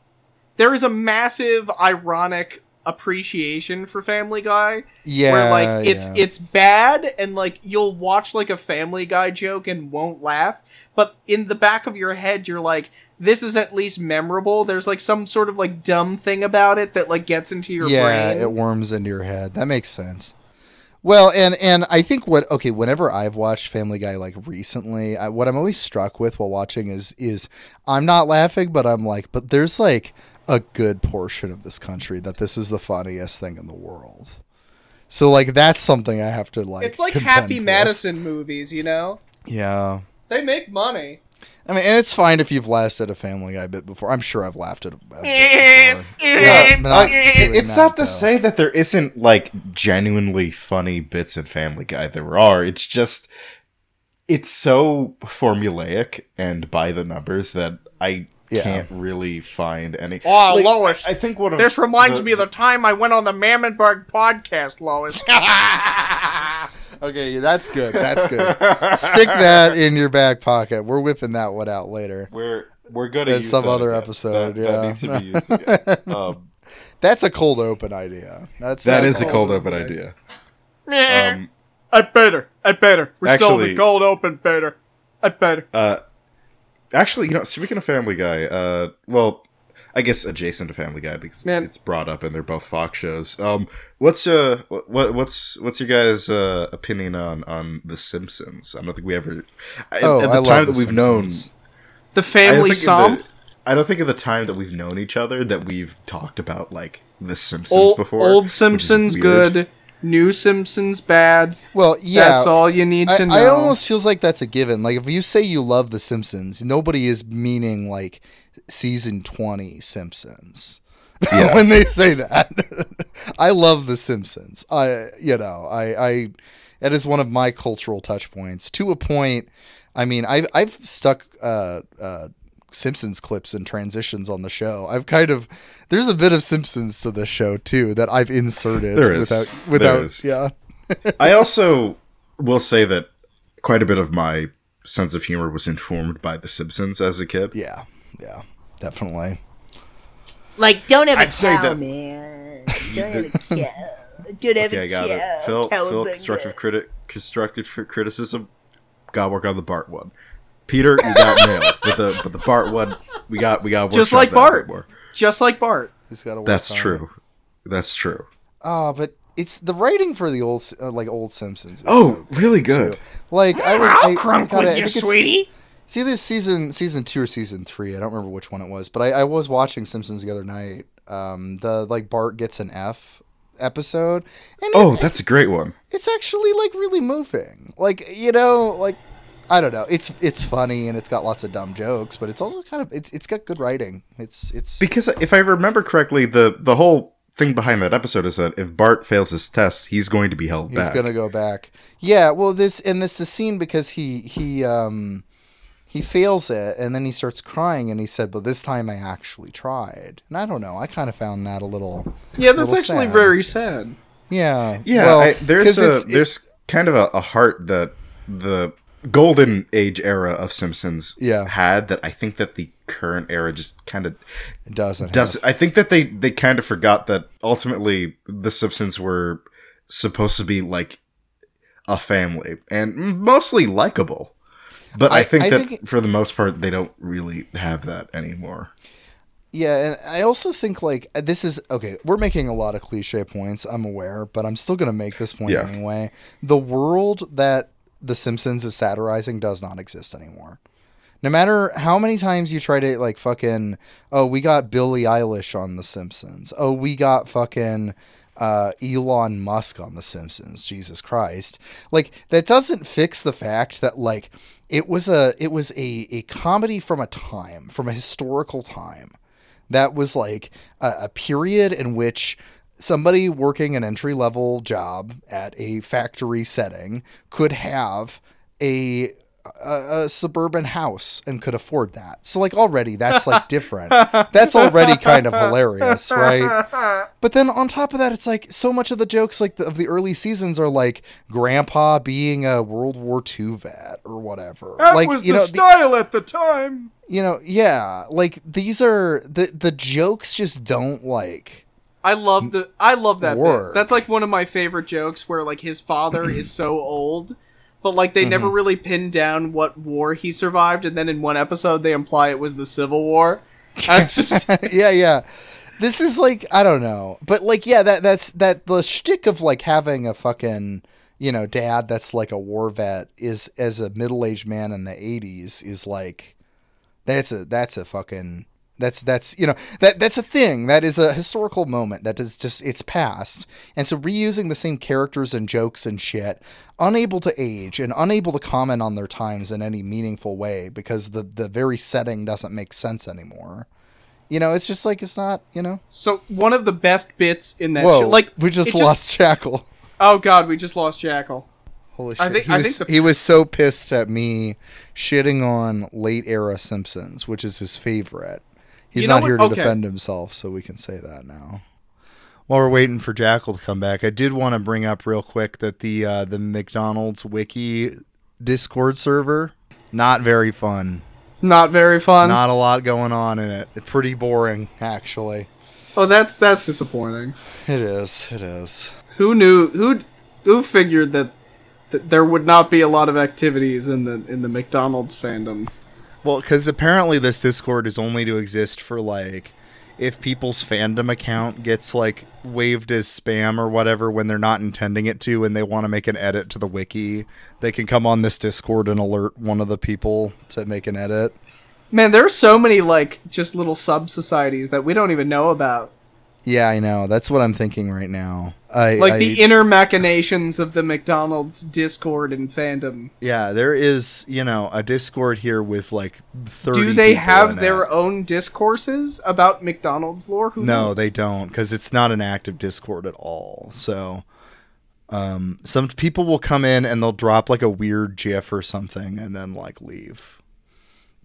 there is a massive ironic appreciation for Family Guy. Yeah, where like it's yeah. it's bad and like you'll watch like a Family Guy joke and won't laugh, but in the back of your head you're like. This is at least memorable. There's like some sort of like dumb thing about it that like gets into your yeah, brain. it worms into your head. That makes sense. Well, and and I think what okay, whenever I've watched Family Guy like recently, I, what I'm always struck with while watching is is I'm not laughing, but I'm like, but there's like a good portion of this country that this is the funniest thing in the world. So like that's something I have to like. It's like Happy with. Madison movies, you know? Yeah. They make money. I mean, and it's fine if you've laughed at a Family Guy bit before. I'm sure I've laughed at a, a bit before. Yeah, not it's that, not to though. say that there isn't like genuinely funny bits in Family Guy. There are. It's just it's so formulaic and by the numbers that I Yeah. can't really find any. Oh, Like, Lois. I, I think one of This reminds the- me of the time I went on the Mammonburg podcast, Lois. Okay, that's good. That's good. Stick that in your back pocket. We're whipping that one out later. We're we're gonna That's some other again. episode, That, yeah. that needs to be used again. Um, That's a cold open idea. That's that that's is a cold open idea. Um, I better. I better. We're still in the cold open, better. I better. Uh, actually, you know, speaking of Family Guy, uh, well, I guess adjacent to Family Guy because Man. it's brought up and they're both Fox shows. Um, what's uh, what what's what's your guys' uh opinion on on The Simpsons? I don't think we ever. At, Oh, at I the love time The that we've Simpsons. known, The family song. I don't think at the time that we've known each other that we've talked about like The Simpsons Old, before. old Simpsons good. New Simpsons bad. Well, yeah. That's all you need I, to know. I almost feels like that's a given. Like if you say you love The Simpsons, nobody is meaning like season twenty Simpsons. Yeah. when they say that, I love The Simpsons. I, you know, I, I, that is one of my cultural touch points to a point. I mean, I've I've stuck uh, uh, Simpsons clips and transitions on the show. I've kind of there's a bit of Simpsons to the show too that I've inserted There is. without without is. yeah. I also will say that quite a bit of my sense of humor was informed by The Simpsons as a kid. Yeah, yeah, definitely. Like, don't have a I'd say cow, that- man. Don't have a cow. Don't have Okay, I a got cow. it. Phil, Phil, constructive critic, constructive criticism. Got to work on the Bart one. Peter, you got nailed, but the but the Bart one, we got we got Just like that a bit Bart. Just like Bart. He's got to. That's true. That's true. Oh, but it's the writing for the old uh, like old Simpsons. Is Oh, so really good, good. too. Like I was. I'll I, crunk God, I with think you, it's- sweetie. It's either season season two or season three. I don't remember which one it was, but I, I was watching Simpsons the other night. Um, the like Bart gets an F episode, and Oh, it- that's a great one. it's actually like really moving. Like you know, like I don't know. It's it's funny and it's got lots of dumb jokes, but it's also kind of it's it's got good writing. It's it's Because if I remember correctly, the the whole thing behind that episode is that if Bart fails his test, he's going to be held He's back. gonna go back. Yeah, well, this and this is seen because he he um he fails it and then he starts crying and he said, "But this time I actually tried." And I don't know. I kind of found that a little. Yeah, that's Little actually sad. very sad. Yeah. Yeah, well, I, there's 'cause a it's- it- there's kind of a, a heart that the golden age era of Simpsons Yeah. had that I think that the current era just kind of doesn't. does. I think that they they kind of forgot that ultimately the Simpsons were supposed to be like a family and mostly likable. But I, I- think I that think- for the most part they don't really have that anymore. Yeah, and I also think like uh, this is okay. We're making a lot of cliche points. I'm aware, but I'm still gonna make this point Yeah. anyway. The world that The Simpsons is satirizing does not exist anymore. No matter how many times you try to like fucking oh we got Billie Eilish on The Simpsons. Oh we got fucking uh, Elon Musk on The Simpsons. Jesus Christ. Like that doesn't fix the fact that like it was a it was a a comedy from a time from a historical time that was like a, a period in which somebody working an entry level job at a factory setting could have a, a a suburban house and could afford that. So like already that's like different. that's already kind of hilarious, right? But then on top of that, it's like so much of the jokes like the, of the early seasons are like grandpa being a World War II vet or whatever. That like was you the know, the- style at the time. you know, yeah, like these are the the jokes just don't like I love the I love that Work. bit. That's like one of my favorite jokes where like his father is so old, but like they never mm-hmm. really pinned down what war he survived, and then in one episode they imply it was the Civil War. Just- yeah, yeah. this is like I don't know, but like yeah, that that's that the shtick of like having a fucking you know dad that's like a war vet is as a middle aged man in the '80s is like that's a that's a fucking that's that's you know that that's a thing. That is a historical moment that is just it's past. And so reusing the same characters and jokes and shit unable to age and unable to comment on their times in any meaningful way because the the very setting doesn't make sense anymore. You know it's just like it's not you know? So one of the best bits in that whoa show, like we just lost Jackal. Oh God, we just lost Jackal. holy shit. I think- he, was, the- he was so pissed at me shitting on late era Simpsons which is his favorite he's You know not what? here to Okay. defend himself so we can say that now while we're waiting for Jackal to come back, I did want to bring up real quick that the uh, the McDonald's wiki Discord server not very fun. Not very fun. Not a lot going on in it. It's pretty boring, actually. oh, that's that's disappointing. It is. It is. Who knew? Who who figured that that there would not be a lot of activities in the in the McDonald's fandom? Well, because apparently this Discord is only to exist for like if people's fandom account gets like waived as spam or whatever when they're not intending it to and they want to make an edit to the wiki, they can come on this Discord and alert one of the people to make an edit. Man, there are so many like just little sub societies that we don't even know about. Yeah, I know. That's what I'm thinking right now. I Like I- the inner machinations of the McDonald's Discord and fandom. yeah, there is you know a Discord here with like thirty. Do they have their it. own discourses about McDonald's lore? Who No, knows? they don't because it's not an active Discord at all. So, um, some people will come in and they'll drop like a weird GIF or something and then like leave.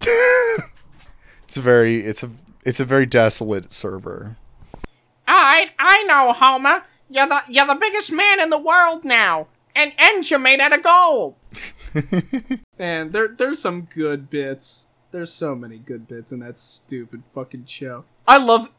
it's a very it's a it's a very desolate server. Alright, I know, Homer. You're the you're the biggest man in the world now. And and you're made out of gold. and there there's some good bits. There's so many good bits in that stupid fucking show. I love.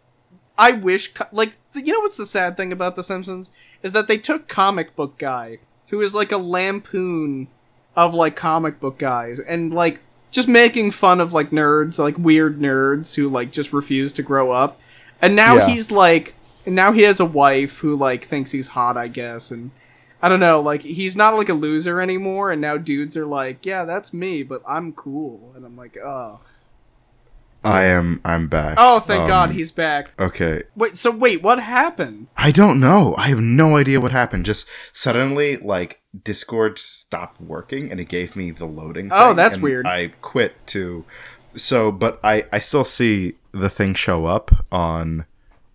I wish like you know what's the sad thing about The Simpsons is that they took comic book guy who is like a lampoon of like comic book guys and like just making fun of like nerds like weird nerds who like just refuse to grow up and now Yeah. he's like and now he has a wife who like thinks he's hot i guess and i don't know like he's not like a loser anymore and now dudes are like yeah that's me but i'm cool and i'm like oh I am. I'm back. oh thank Um, god he's back Okay. wait so wait what happened I don't know. I have no idea what happened. Just suddenly, like Discord stopped working, and it gave me the loading. Oh, thing, that's and weird. I quit too. So, but I I still see the thing show up on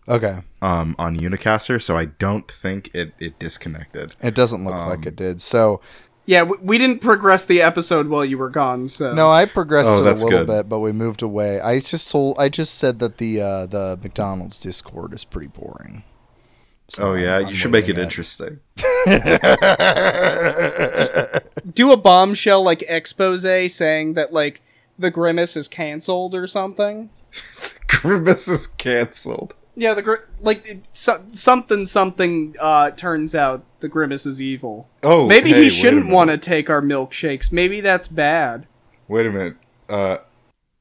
Okay, um on Unicaster, so I don't think it it disconnected. it doesn't look like it did. So yeah we, we didn't progress the episode while you were gone so no, I progressed Oh, it a little good. bit, but we moved away. I just told I just said that the uh, the McDonald's Discord is pretty boring. So Oh yeah, I'm- you I'm should make it leaving interesting. do a bombshell like expose saying that like the grimace is canceled or something Grimace is canceled. Yeah the gri- like it, so, something something uh turns out the grimace is evil Oh, maybe hey, he shouldn't want to take our milkshakes maybe that's bad Wait a minute. Uh,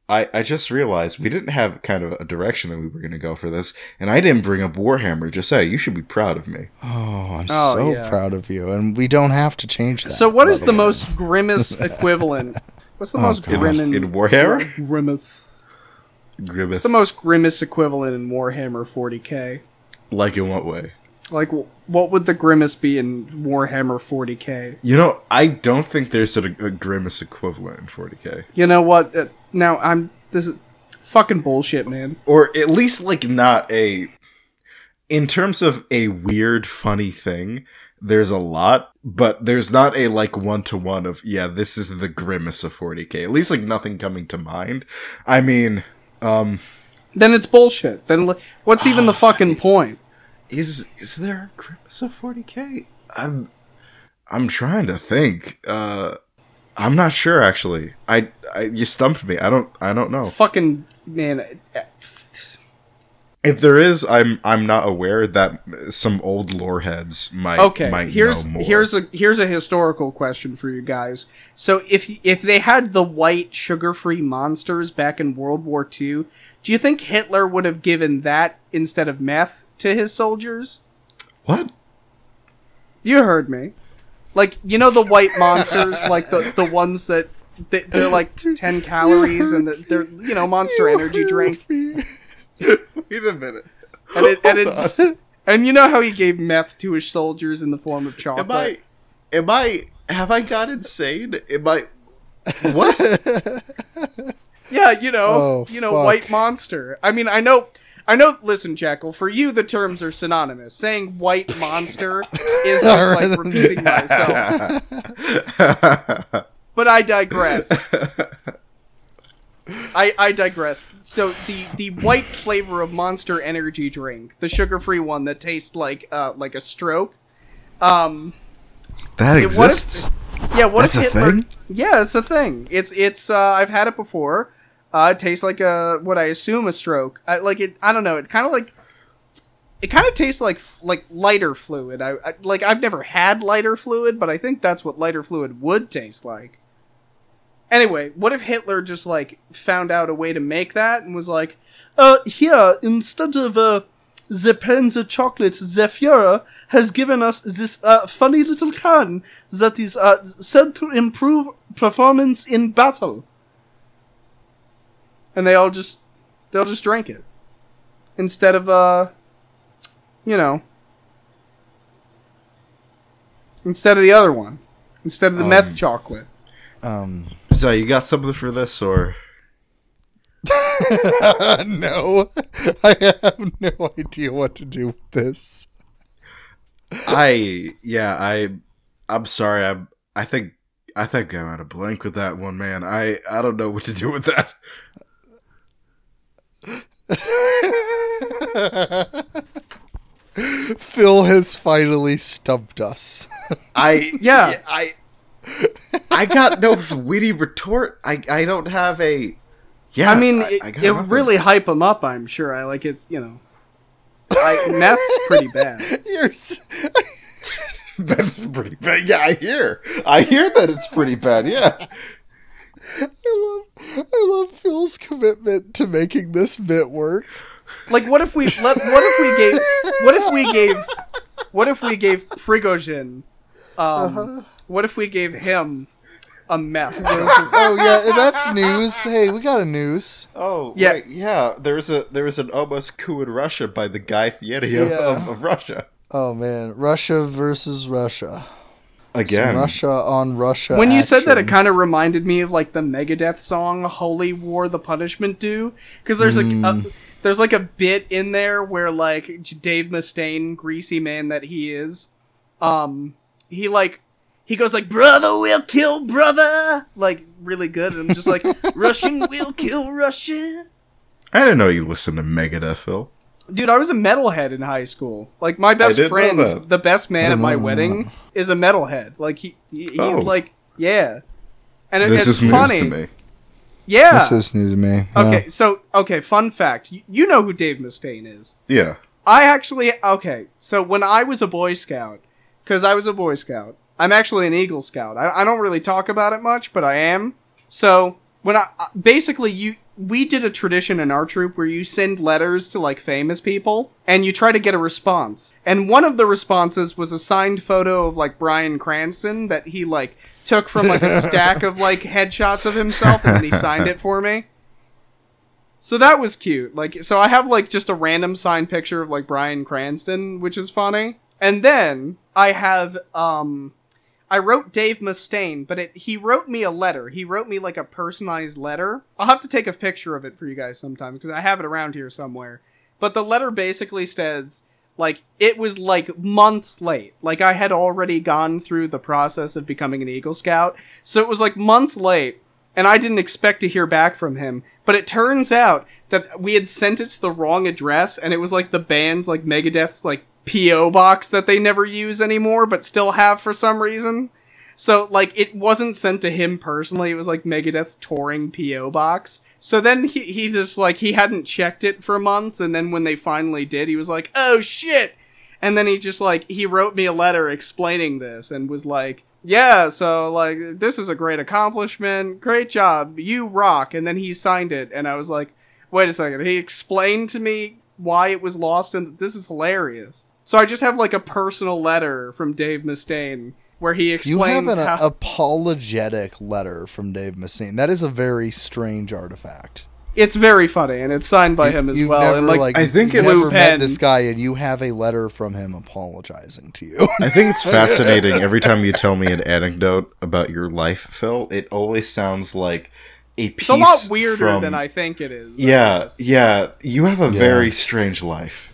I I just realized we didn't have kind of a direction that we were going to go for this, and I didn't bring up Warhammer. Just say you should be proud of me. Oh, I'm Oh, so yeah. proud of you, and we don't have to change that. so what is the the most grimace equivalent what's the most God. grim In Warhammer? grimace Grimace. what's the most grimace equivalent in warhammer 40k like in what way? like what would the grimace be in warhammer 40k You know, I don't think there's a, a grimace equivalent in 40k, You know what? Uh, now I'm this is fucking bullshit, man. or at least like not a. In terms of a weird, funny thing, there's a lot, but there's not a like one to one of yeah, this is the grimace of 40k. At least like nothing coming to mind. I mean, um. Then it's bullshit. Then what's even the fucking point? Is is there a grimace of 40k? I'm I'm trying to think. Uh I'm not sure actually. I, I you stumped me. I don't I don't know. Fucking man. If there is, I'm I'm not aware that some old lore heads might Okay, might here's know more. here's a here's a historical question for you guys. So if if they had the white sugar-free monsters back in World War II, do you think Hitler would have given that instead of meth to his soldiers? what? You heard me. Like you know the white monsters, like the the ones that they, they're like ten calories and they're, they're you know Monster Energy drink. Wait a minute. And it, and it's and you know how he gave meth to his soldiers in the form of chocolate. Am I? Am I? Have I got insane? Am I? What? Yeah, you know, Oh, you know, fuck. white monster. I mean, I know, I know. Listen, Jackal, for you, the terms are synonymous. Saying white monster is just like repeating myself. But I digress. I I digress. So the the white flavor of Monster Energy drink, the sugar free one that tastes like uh like a stroke. Um, that Yeah, what if- exists. yeah, what That's if a Hitler? thing? Yeah, it's a thing. It's it's. Uh, I've had it before. Uh, it tastes like a what I assume a stroke. I, like it. I don't know. It's kind of like. It kind of tastes like like lighter fluid. I, I like I've never had lighter fluid, but I think that's what lighter fluid would taste like. Anyway, what if Hitler just like found out a way to make that and was like, uh, here instead of uh, the the chocolate, the Führer has given us this uh, funny little can that is uh, said to improve performance in battle. And they all just they'll just drink it instead of uh, you know, instead of the other one, instead of the meth Um, chocolate. Um, So you got something for this, or no, I have no idea what to do with this. I? Yeah, I. I'm sorry. I. I think. I think I'm at a blank with that one, man. I. I don't know what to do with that. Phil has finally stumped us. I. Yeah. I. I got no witty retort. I. I don't have a. Yeah. I mean, I, it, I it really hype him up. I'm sure. I like it's you know, I, meth's pretty bad. You're That's pretty bad. Yeah, I hear. I hear that it's pretty bad. Yeah. I love, I love Phil's commitment to making this bit work. Like, what if we let? What if we gave? What if we gave? What if we gave Prigozhin? Um, what if we gave him a meth? Oh yeah, that's news. Hey, we got a news. Oh, Yeah. yeah, yeah. There was a there was an almost coup in Russia by the Guy Fieri of, Yeah. of, of Russia. Oh man, Russia versus Russia. Again, Russia on Russia. when you said that, it kind of reminded me of like the Megadeth song "Holy War: The Punishment Due," because there's like a, there's like a bit in there where like Dave Mustaine, greasy man that he is, um, he like he goes like "Brother will kill brother," like really good, and I'm just like "Russian will kill Russian." I didn't know you listened to Megadeth, Phil. Dude, I was a metalhead in high school. Like my best friend, the best man at my mm. wedding, is a metalhead. Like he, he he's Oh. like, yeah, and it, This it's is news funny. to me. Yeah. This is news to me. Yeah. okay, so okay, fun fact. You, you know who Dave Mustaine is. Yeah. I actually okay. So when I was a Boy Scout, because I was a Boy Scout, I'm actually an Eagle Scout. I, I don't really talk about it much, but I am. So when I basically you we did a tradition in our troop where you send letters to like famous people and you try to get a response. And one of the responses was a signed photo of like Bryan Cranston that he like took from like a stack of like headshots of himself and then he signed it for me. So that was cute. Like, so I have like just a random signed picture of like Bryan Cranston, which is funny. And then I have, um, I wrote Dave Mustaine, but it, he wrote me a letter. He wrote me like a personalized letter. I'll have to take a picture of it for you guys sometime because I have it around here somewhere. But the letter basically says, like, it was like months late. Like, I had already gone through the process of becoming an Eagle Scout. So it was like months late and I didn't expect to hear back from him. But it turns out that we had sent it to the wrong address, and it was like the band's like Megadeth's like PO box that they never use anymore, but still have for some reason. So like it wasn't sent to him personally; it was like Megadeth's touring PO box. So then he he just like he hadn't checked it for months, and then when they finally did, he was like, "Oh shit!" And then he just like he wrote me a letter explaining this and was like, "Yeah, so like this is a great accomplishment, great job, you rock." And then he signed it, and I was like, "Wait a second." He explained to me why it was lost, and this is hilarious. So I just have like a personal letter from Dave Mustaine where he explains You have an how. apologetic letter from Dave Mustaine. That is a very strange artifact. It's very funny, and it's signed by him as well. never, and like, I think you've it's- met this guy, and you have a letter from him apologizing to you. I think it's fascinating every time you tell me an anecdote about your life, Phil. It always sounds like a piece. it's a lot weirder from- than I think it is. Yeah, yeah. You have a Yeah. very strange life.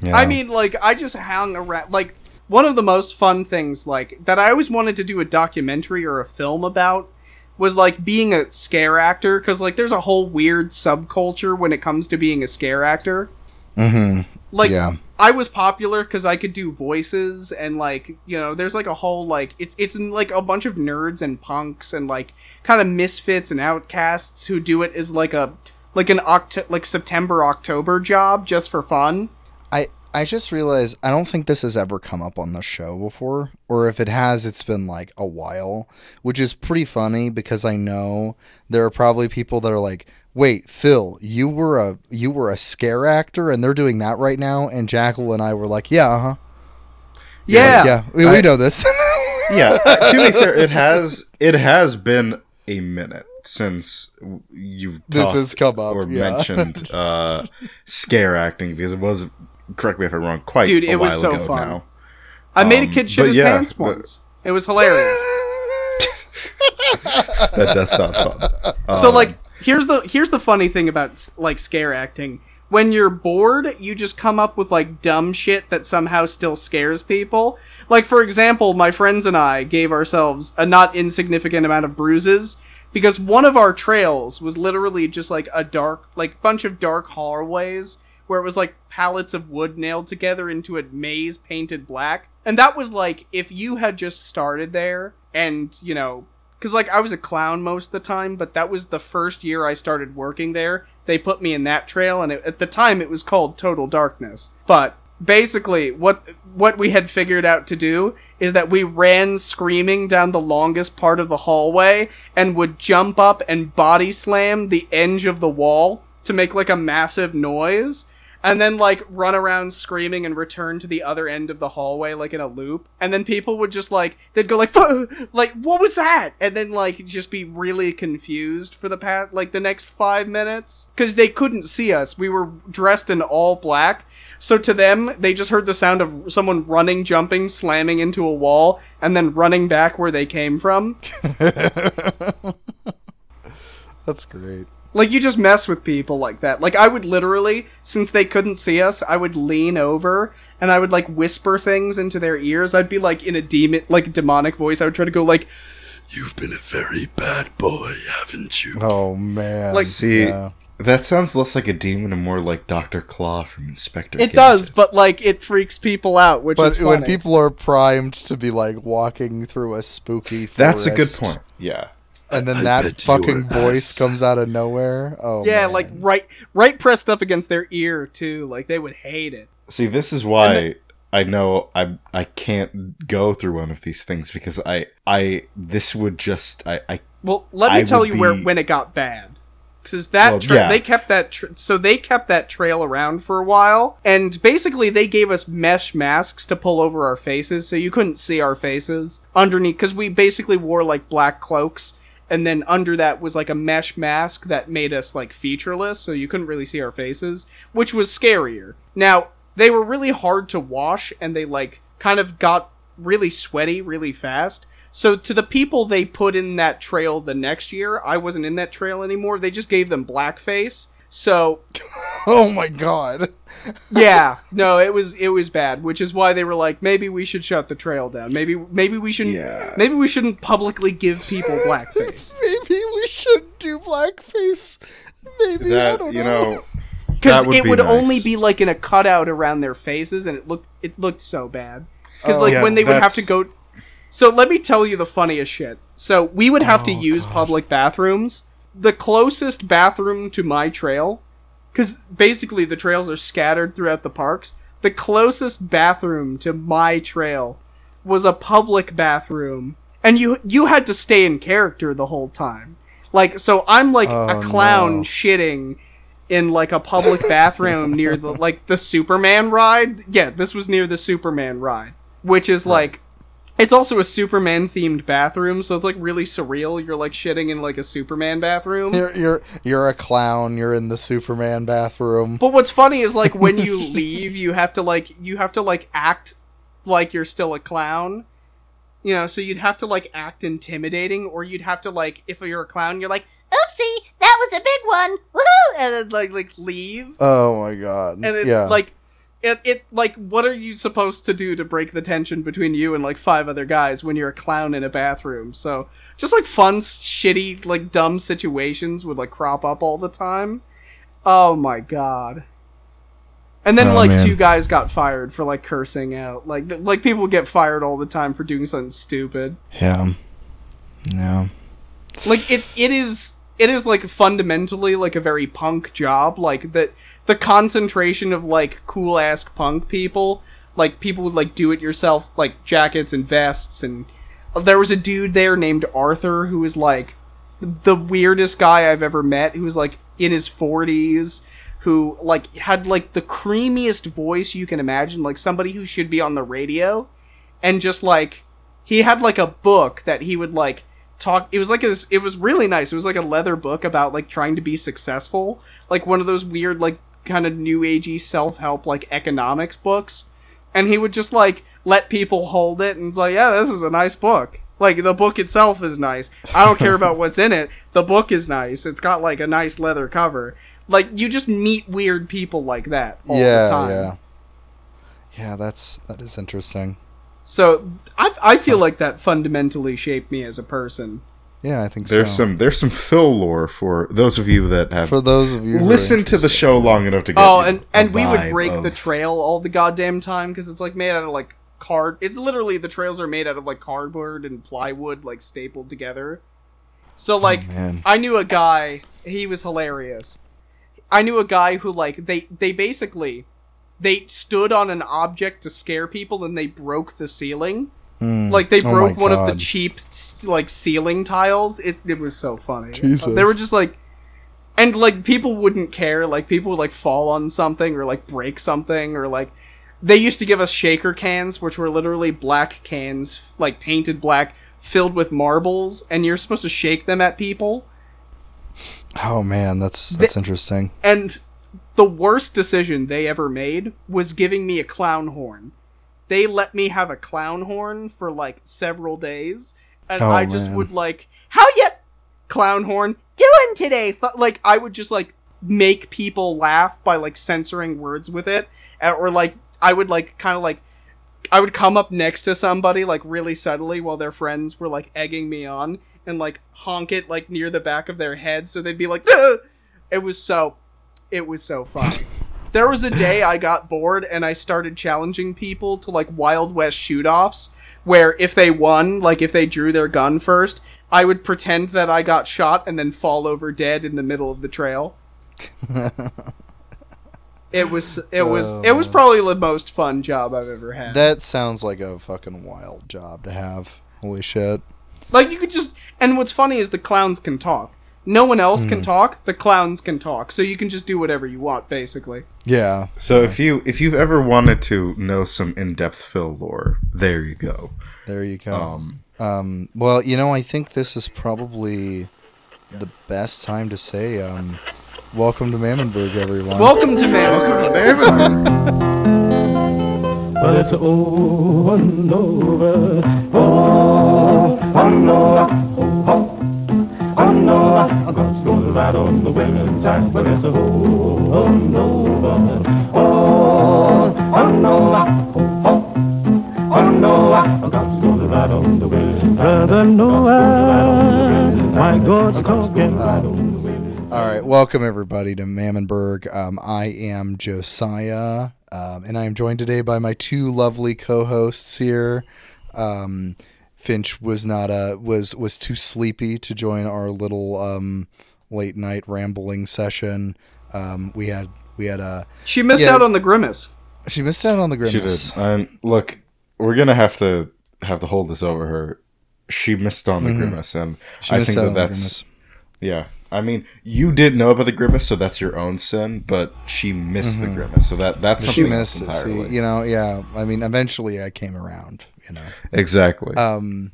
Yeah. I mean, like, I just hung around. Like, one of the most fun things, like, that I always wanted to do a documentary or a film about was, like, being a scare actor. Because, like, there's a whole weird subculture when it comes to being a scare actor. Mhm. Like, Yeah. I was popular because I could do voices and, like, you know, there's, like, a whole, like, it's, it's, like, a bunch of nerds and punks and, like, kind of misfits and outcasts who do it as, like, a, like, an Oct- like, September, October job just for fun. I I just realized I don't think this has ever come up on the show before, or if it has, it's been like a while, which is pretty funny because I know there are probably people that are like, "Wait, Phil, you were a you were a scare actor, and they're doing that right now." And Jackal and I were like, "Yeah, uh huh, Yeah. yeah, we, we know this." Yeah. to be fair, it has it has been a minute since you've This has come up, or yeah. mentioned uh, scare acting because it was. Correct me if I'm wrong. Quite Dude, a it was so ago fun. now. I made a Um, kid shit his yeah, pants the- once. It was hilarious. That does sound fun. so Um, like here's the here's the funny thing about like scare acting. When you're bored, you just come up with like dumb shit that somehow still scares people. Like for example, my friends and I gave ourselves a not insignificant amount of bruises because one of our trails was literally just like a dark like bunch of dark hallways where it was like pallets of wood nailed together into a maze painted black. And that was like if you had just started there and, you know, because like I was a clown most of the time, but that was the first year I started working there. They put me in that trail, and it, at the time it was called Total Darkness. But basically, what what we had figured out to do is that we ran screaming down the longest part of the hallway and would jump up and body slam the edge of the wall to make like a massive noise and then like run around screaming and return to the other end of the hallway like in a loop. And then people would just like they'd go like like what was that? And then like just be really confused for the past like the next five minutes. Because they couldn't see us. We were dressed in all black. So to them they just heard the sound of someone running jumping slamming into a wall and then running back where they came from. That's great. Like you just mess with people like that. Like I would literally, since they couldn't see us, I would lean over and I would like whisper things into their ears. I'd be like in a demon, like demonic voice. I would try to go like, You've been a very bad boy, haven't you? Oh man. Like- See, Yeah. that sounds less like a demon and more like Doctor Claw from Inspector. it Gadget. does, but like it freaks people out, which But is when people are primed to be like walking through a spooky forest, That's a good point. Yeah. And then I that fucking voice ass- comes out of nowhere. Oh yeah, man. like right, right pressed up against their ear too. Like they would hate it. See, this is why I know I I can't go through one of these things because I I this would just I I Well, let me I tell would you where when it got bad. Because that Well, tra- yeah. they kept that tra- so they kept that trail around for a while, and basically they gave us mesh masks to pull over our faces, so you couldn't see our faces underneath. Because we basically wore like black cloaks, and then under that was like a mesh mask that made us like featureless, so you couldn't really see our faces, which was scarier. Now they were really hard to wash, and they like kind of got really sweaty really fast. So to the people they put in that trail the next year, I wasn't in that trail anymore. They just gave them blackface. So oh my god. yeah, no, it was it was bad, which is why they were like, maybe we should shut the trail down. Maybe maybe we shouldn't. Yeah. Maybe we shouldn't publicly give people blackface Maybe we should do blackface. Maybe I don't you know. know because it be would nice. only be like in a cutout around their faces, and it looked it looked so bad. Because Oh, like yeah, when they would have to go. So let me tell you the funniest shit. So we would have to Oh, use God. public bathrooms the closest bathroom to my trail, because basically the trails are scattered throughout the parks. The closest bathroom to my trail was a public bathroom, and you you had to stay in character the whole time. Like, so I'm like Oh, a clown no. shitting in like a public bathroom near the like the Superman ride. Yeah, this was near the Superman ride, which is like it's also a Superman themed bathroom, so it's like really surreal. You're like shitting in like a Superman bathroom. You're you're you're a clown. You're in the Superman bathroom. But what's funny is like when you leave, you have to like you have to like act like you're still a clown. You know, so you'd have to like act intimidating, or you'd have to like if you're a clown, you're like Oopsie, that was a big one. woohoo, and then like like leave, Oh my god. and it yeah. like it it like what are you supposed to do to break the tension between you and like five other guys when you're a clown in a bathroom? So just like fun, shitty, like dumb situations would like crop up all the time. Oh my god. And then Oh, like man. two guys got fired for like cursing out. Like th- like people get fired all the time for doing something stupid. yeah. Yeah. like it it is it is like fundamentally like a very punk job like that the concentration of like cool ass punk people like people with like do it yourself like jackets and vests and there was a dude there named Arthur who was like the weirdest guy I've ever met who was like in his 40s who like had like the creamiest voice you can imagine like somebody who should be on the radio and just like he had like a book that he would like talk it was like a, it was really nice it was like a leather book about like trying to be successful like one of those weird like kind of new agey self-help like economics books and he would just like let people hold it and it's like yeah this is a nice book like the book itself is nice i don't care about what's in it the book is nice it's got like a nice leather cover like you just meet weird people like that all yeah. the time Yeah. Yeah. That's that is interesting. so I, I feel like that fundamentally shaped me as a person Yeah, I think There's so. some there's some Phil lore for those of you that have For those of you who are listened to the show long enough to get. Oh, and and we would break of- the trail all the goddamn time because it's like made out of like card. It's literally the trails are made out of like cardboard and plywood, like stapled together. So oh, like, man. I knew a guy. He was hilarious. I knew a guy who like they they basically they stood on an object to scare people and they broke the ceiling. Hmm. Like they Oh broke my one of the cheap like ceiling tiles. It it was so funny. Jesus. They were just like and like people wouldn't care. Like people would like fall on something or like break something or like they used to give us shaker cans which were literally black cans like painted black filled with marbles and you're supposed to shake them at people. Oh man, that's that's interesting. And the worst decision they ever made was giving me a clown horn. They let me have a clown horn for like several days, and Oh, I just man. would like, how ya clown horn doing today? Like I would just like make people laugh by like censoring words with it, or like I would like kind of like I would come up next to somebody like really subtly while their friends were like egging me on and like honk it like near the back of their head so they'd be like "Ugh!" it was so it was so funny there was a day i got bored and i started challenging people to like wild west shoot-offs where if they won like if they drew their gun first i would pretend that i got shot and then fall over dead in the middle of the trail it was it was oh, it was probably the most fun job i've ever had That sounds like a fucking wild job to have. Holy shit. Like you could just and what's funny is the clowns can talk. No one else Hmm. can talk, the clowns can talk. So you can just do whatever you want basically. Yeah. So if you if you've ever wanted to know some in depth Phil lore, there you go. There you go. Um, Um, well, you know, I think this is probably the best time to say, um, welcome to Mammonburg, everyone. Welcome to Man. But it's over and over. Oh, oh no, oh, oh. No, I'm going to ride on the women's jack, but it's a oh, oh no, oh, oh no, oh, oh. Oh no, I'm going to ride on the women's Brother Noah, my God's talking. All right, welcome everybody to Mammonburg. Um, I am Josiah, um, and I am joined today by my two lovely co-hosts here. Um, Finch was not uh was was too sleepy to join our little um late night rambling session. Um, we had we had a She missed Yeah. out on the grimace. she missed out on the She grimace. did. And look, we're gonna have to have to hold this over her. She missed on the grimace, and Mm-hmm. She I think out that on that's yeah. I mean, you did know about the grimace, so that's your own sin. But she missed the grimace, so that that's Mm-hmm. She something missed it. else entirely. See, you know, yeah. I mean, eventually I came around. You know. exactly. Um,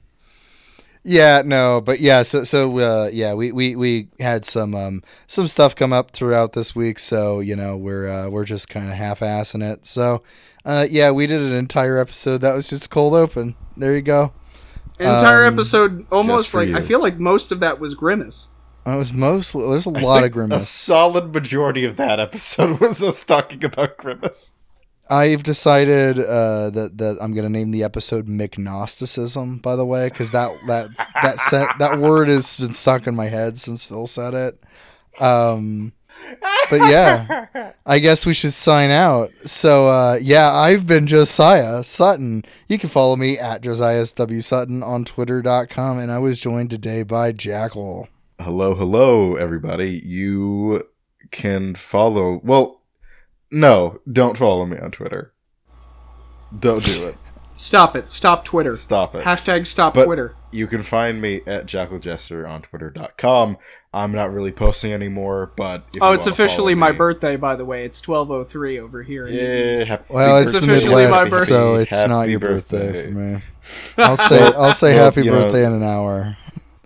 yeah, no, but yeah, so so uh, yeah, we, we we had some um some stuff come up throughout this week, so you know we're uh, we're just kind of half assing it. So, uh, yeah, we did an entire episode that was just cold open. There you go. Entire Um, episode, almost like you. I feel like most of that was grimace. It was mostly there's a lot of grimace. a solid majority of that episode was us talking about grimace. I've decided uh, that that I'm gonna name the episode McGnosticism. By the way, because that that that that word has been stuck in my head since Phil said it. Um, but yeah, I guess we should sign out. So uh, yeah, I've been Josiah Sutton. You can follow me at Josiah W Sutton on Twitter.com, and I was joined today by Jackal. Hello, hello, everybody. You can follow. Well, no, don't follow me on Twitter. Don't do it. Stop it. Stop Twitter. Stop it. Hashtag stop But Twitter. you can find me at jackaljester on twitter.com. I'm not really posting anymore, but if Oh, you it's officially my me- birthday, by the way. It's 1203 over here. In Yeah, happy Well, it's the It's officially Midwest, so it's Happy not your birthday, birthday. for me. I'll say I'll say Well, happy you know- birthday in an hour.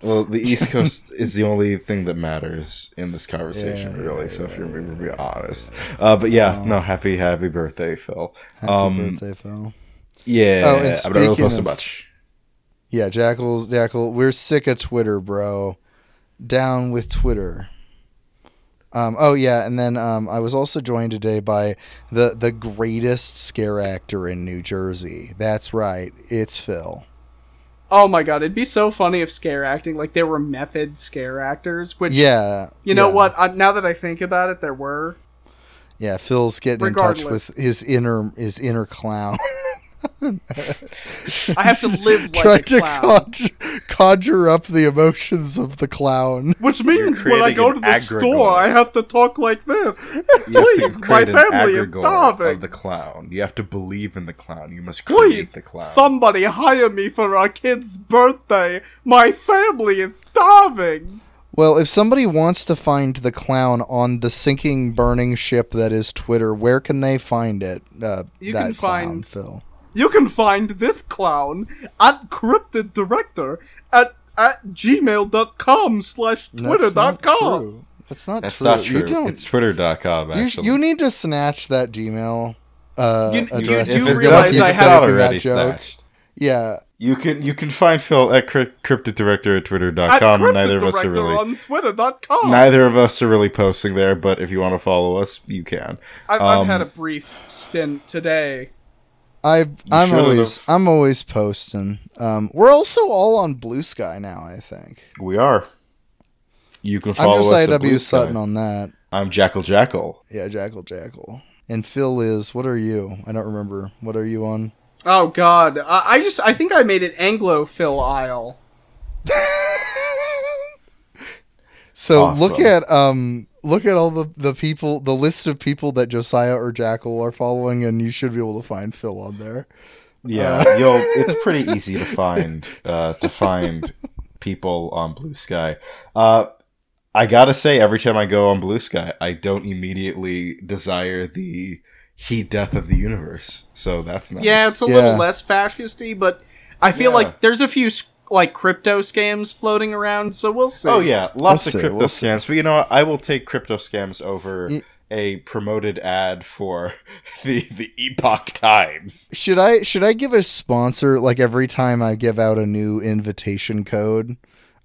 Well, the East Coast is the only thing that matters in this conversation, Yeah, really. So if you're being be honest, uh, but yeah, no, happy happy birthday, Phil. Happy um, birthday, Phil. yeah, Oh, and not really speaking post so much. Yeah, Jackal's Jackal. We're sick of Twitter, bro. Down with Twitter. Um, oh yeah, and then um, I was also joined today by the the greatest scare actor in New Jersey. That's right, it's Phil. Oh my god, it'd be so funny if scare acting, like there were method scare actors, which, Yeah, you know yeah. what? Uh, now that I think about it, there were. Yeah, Phil's getting in touch with his inner his inner clown. I have to live like Trying a to conjure, conjure up the emotions of the clown. Which means when I go to the egregore. store, I have to talk like this. You Please, my family is starving. of the clown. You have to believe in the clown. You must create Please, the clown. somebody hire me for our kid's birthday. My family is starving. Well, if somebody wants to find the clown on the sinking, burning ship that is Twitter, where can they find it? Uh, You that can clown, find- Phil. You can find this clown at cryptid director at at gmail.com slash That's twitter not dot com. true. That's not That's true. not true. You don't. It's twitter.com, you, actually. you need to snatch that Gmail uh, You- you address. do if you're realize gonna I keep have- already joke. snatched. Yeah, You can you can find Phil at crypt, cryptid director at At twitter.com. cryptid Neither of us are director really on twitter.com. neither of us are really posting there, but if you want to follow us, you can. I've, I've Um, had a brief stint today. I I'm should always have. I'm always posting. Um, we're also all on Bluesky now. I think. We are. You can follow I'm just us at IW Sutton on that. I'm Jackal Jackal. Yeah, Jackal Jackal. And Phil is what are you? I don't remember. What are you on? Oh god, I, I just I think I made it Anglo Phil Isle. So Awesome. look at um look at all the the people the list of people that Josiah or Jackal are following, and you should be able to find Phil on there. Yeah, you'll. It's pretty easy to find uh, to find people on Bluesky. Uh, I gotta say, every time I go on Bluesky, I don't immediately desire the heat death of the universe. So that's nice. Yeah, it's a Yeah. little less fascisty, but I feel Yeah. like there's a few s- like crypto scams floating around, so we'll see. Oh yeah, lots We'll of see, crypto we'll see. scams. But you know what? I will take crypto scams over Y- a promoted ad for the the Epoch Times. Should I should I give a sponsor like every time I give out a new invitation code?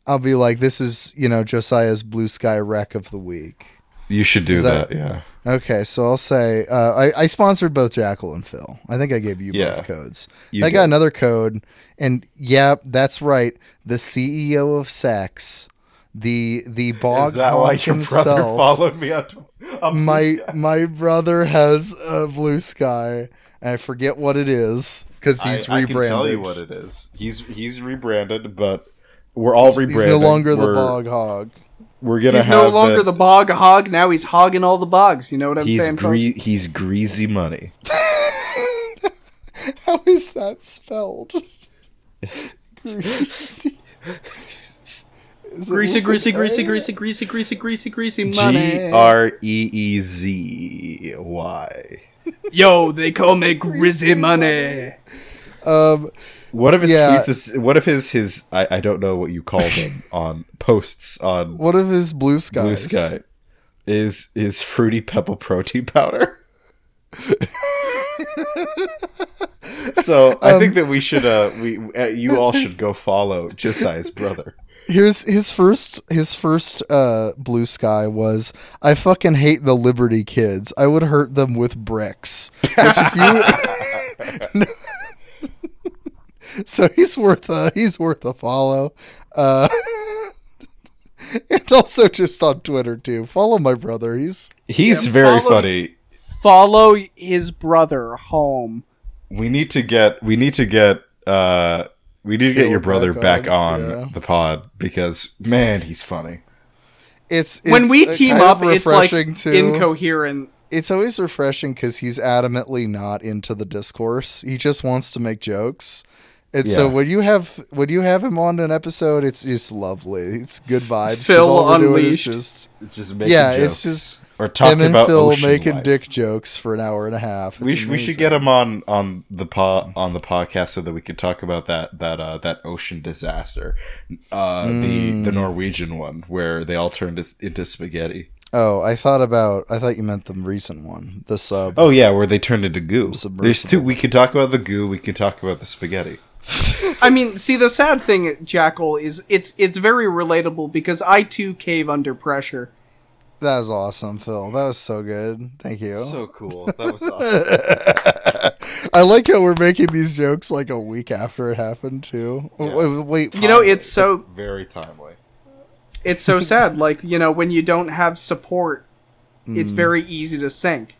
I'll be like, this is you know Josiah's Bluesky Wreck of the Week. You should do that, that- Yeah. Okay, so I'll say uh, I, I sponsored both Jackal and Phil. I think I gave you Yeah, both codes. you I got did. another code, and yeah, that's right. The CEO of Sex, the the bog Is that hog why your brother himself. followed me on, my my brother has a blue sky. I forget what it is because he's I, I can tell you what it is. He's he's rebranded, but we're all He's rebranded. no longer the We're- bog hog. We're gonna He's have no longer that- the bog hog. Now he's hogging all the bogs. You know what I'm he's saying, gre- folks? he's greasy money. How is that spelled? Greasy. Greasy, greasy, greasy, greasy, greasy, greasy, greasy, greasy money. G R E E Z Y. Yo, they call me Greezy Money. Um, What if his Yeah. tweets is, what if his his I, I don't know what you call them on posts on what if his blue sky? Blue? Sky is is fruity pebble protein powder. so I Um, think that we should uh we uh, you all should go follow Josiah's brother. Here's his first his first uh blue sky was I fucking hate the Liberty kids. I would hurt them with bricks. Which if you So he's worth a he's worth a follow. Uh and also just on Twitter too. Follow my brother. He's He's Yeah, very follow- funny. Follow his brother home. We need to get we need to get uh we need to get Caleb your brother back back on, on yeah. the pod because man, he's funny. it's, when we team up, it's like too. incoherent. it's always refreshing because he's adamantly not into the discourse. He just wants to make jokes. And so when you have when you have him on an episode, it's just lovely. It's good vibes. Phil all we're doing is Unleashed. just Just making yeah, jokes. it's just or talking him and about Phil making life. dick jokes for an hour and a half. We It's should, we should get him on on the po- on the podcast so that we could talk about that that uh, that ocean disaster, uh, the Mm. the Norwegian one where they all turned into spaghetti. Oh, I thought about. I thought you meant the recent one, the sub. Oh yeah, where they turned into goo. Submersible. There's two. We could talk about the goo. We could talk about the spaghetti. I mean, see, the sad thing, Jackal, is it's it's very relatable because I too cave under pressure. That was awesome, Phil. That was so good. Thank you. So cool. That was awesome. I like how we're making these jokes like a week after it happened too. Yeah. Wait, wait, You know, it's so Very timely. it's so sad. Like you know, when you don't have support, it's mm. very easy to sink.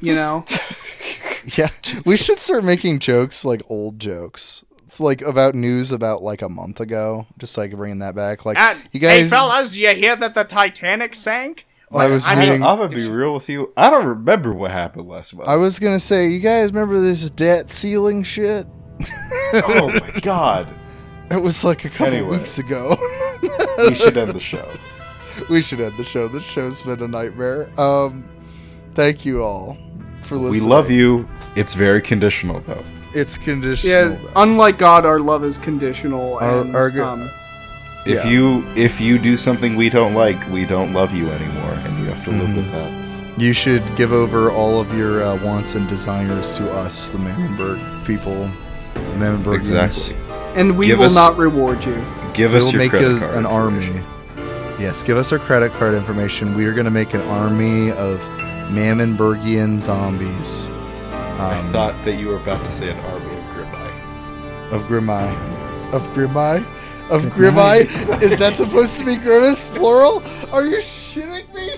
You know, Yeah, we should start making jokes like old jokes, like about news about like a month ago. Just like bringing that back. Like And, you guys, hey, fellas, you hear that the Titanic sank? I was. I mean, I'm gonna be real with you. I don't remember what happened last month. I was gonna say, you guys remember this debt ceiling shit? oh my god. It was like a couple Anyway. weeks ago. We should end the show. we should end the show. This show's been a nightmare. Um, thank you all for We love you. It's very conditional though. It's conditional. yeah. though. Unlike God, our love is conditional, Our- and our um, If Yeah. you if you do something we don't like, we don't love you anymore, and you have to live with that. You should give over all of your uh, wants and desires to us, the Mammonburg people. The Mammonburgians. Exactly. and we Give will us- not reward you. Give We us will your make credit a- card an army. Yes, give us our credit card information. We are going to make an army of Mammonburgian zombies. I Um, thought that you were about to say an army of Grimai. of Grimai. Of Grimai? Of Grimai? Is that supposed to be Grimace, plural? Are you shitting me?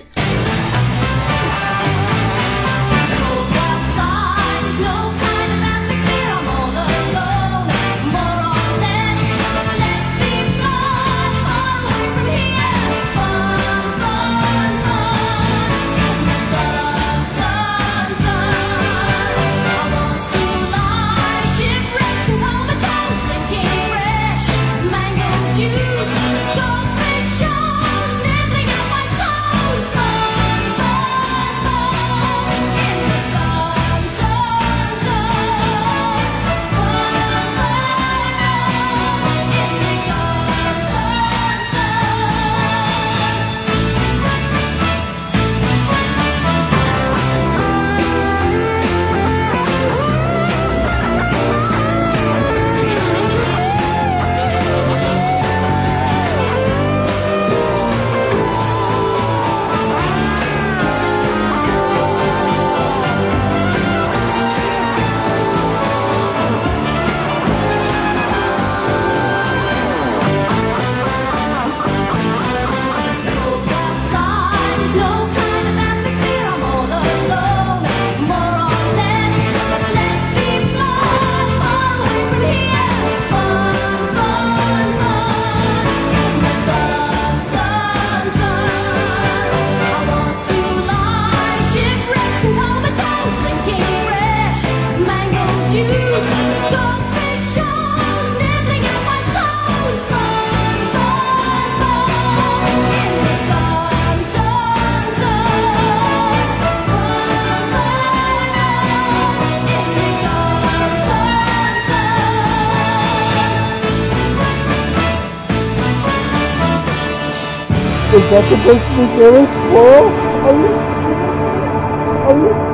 Is that supposed to be Gillis? Plural? Are you... Are you...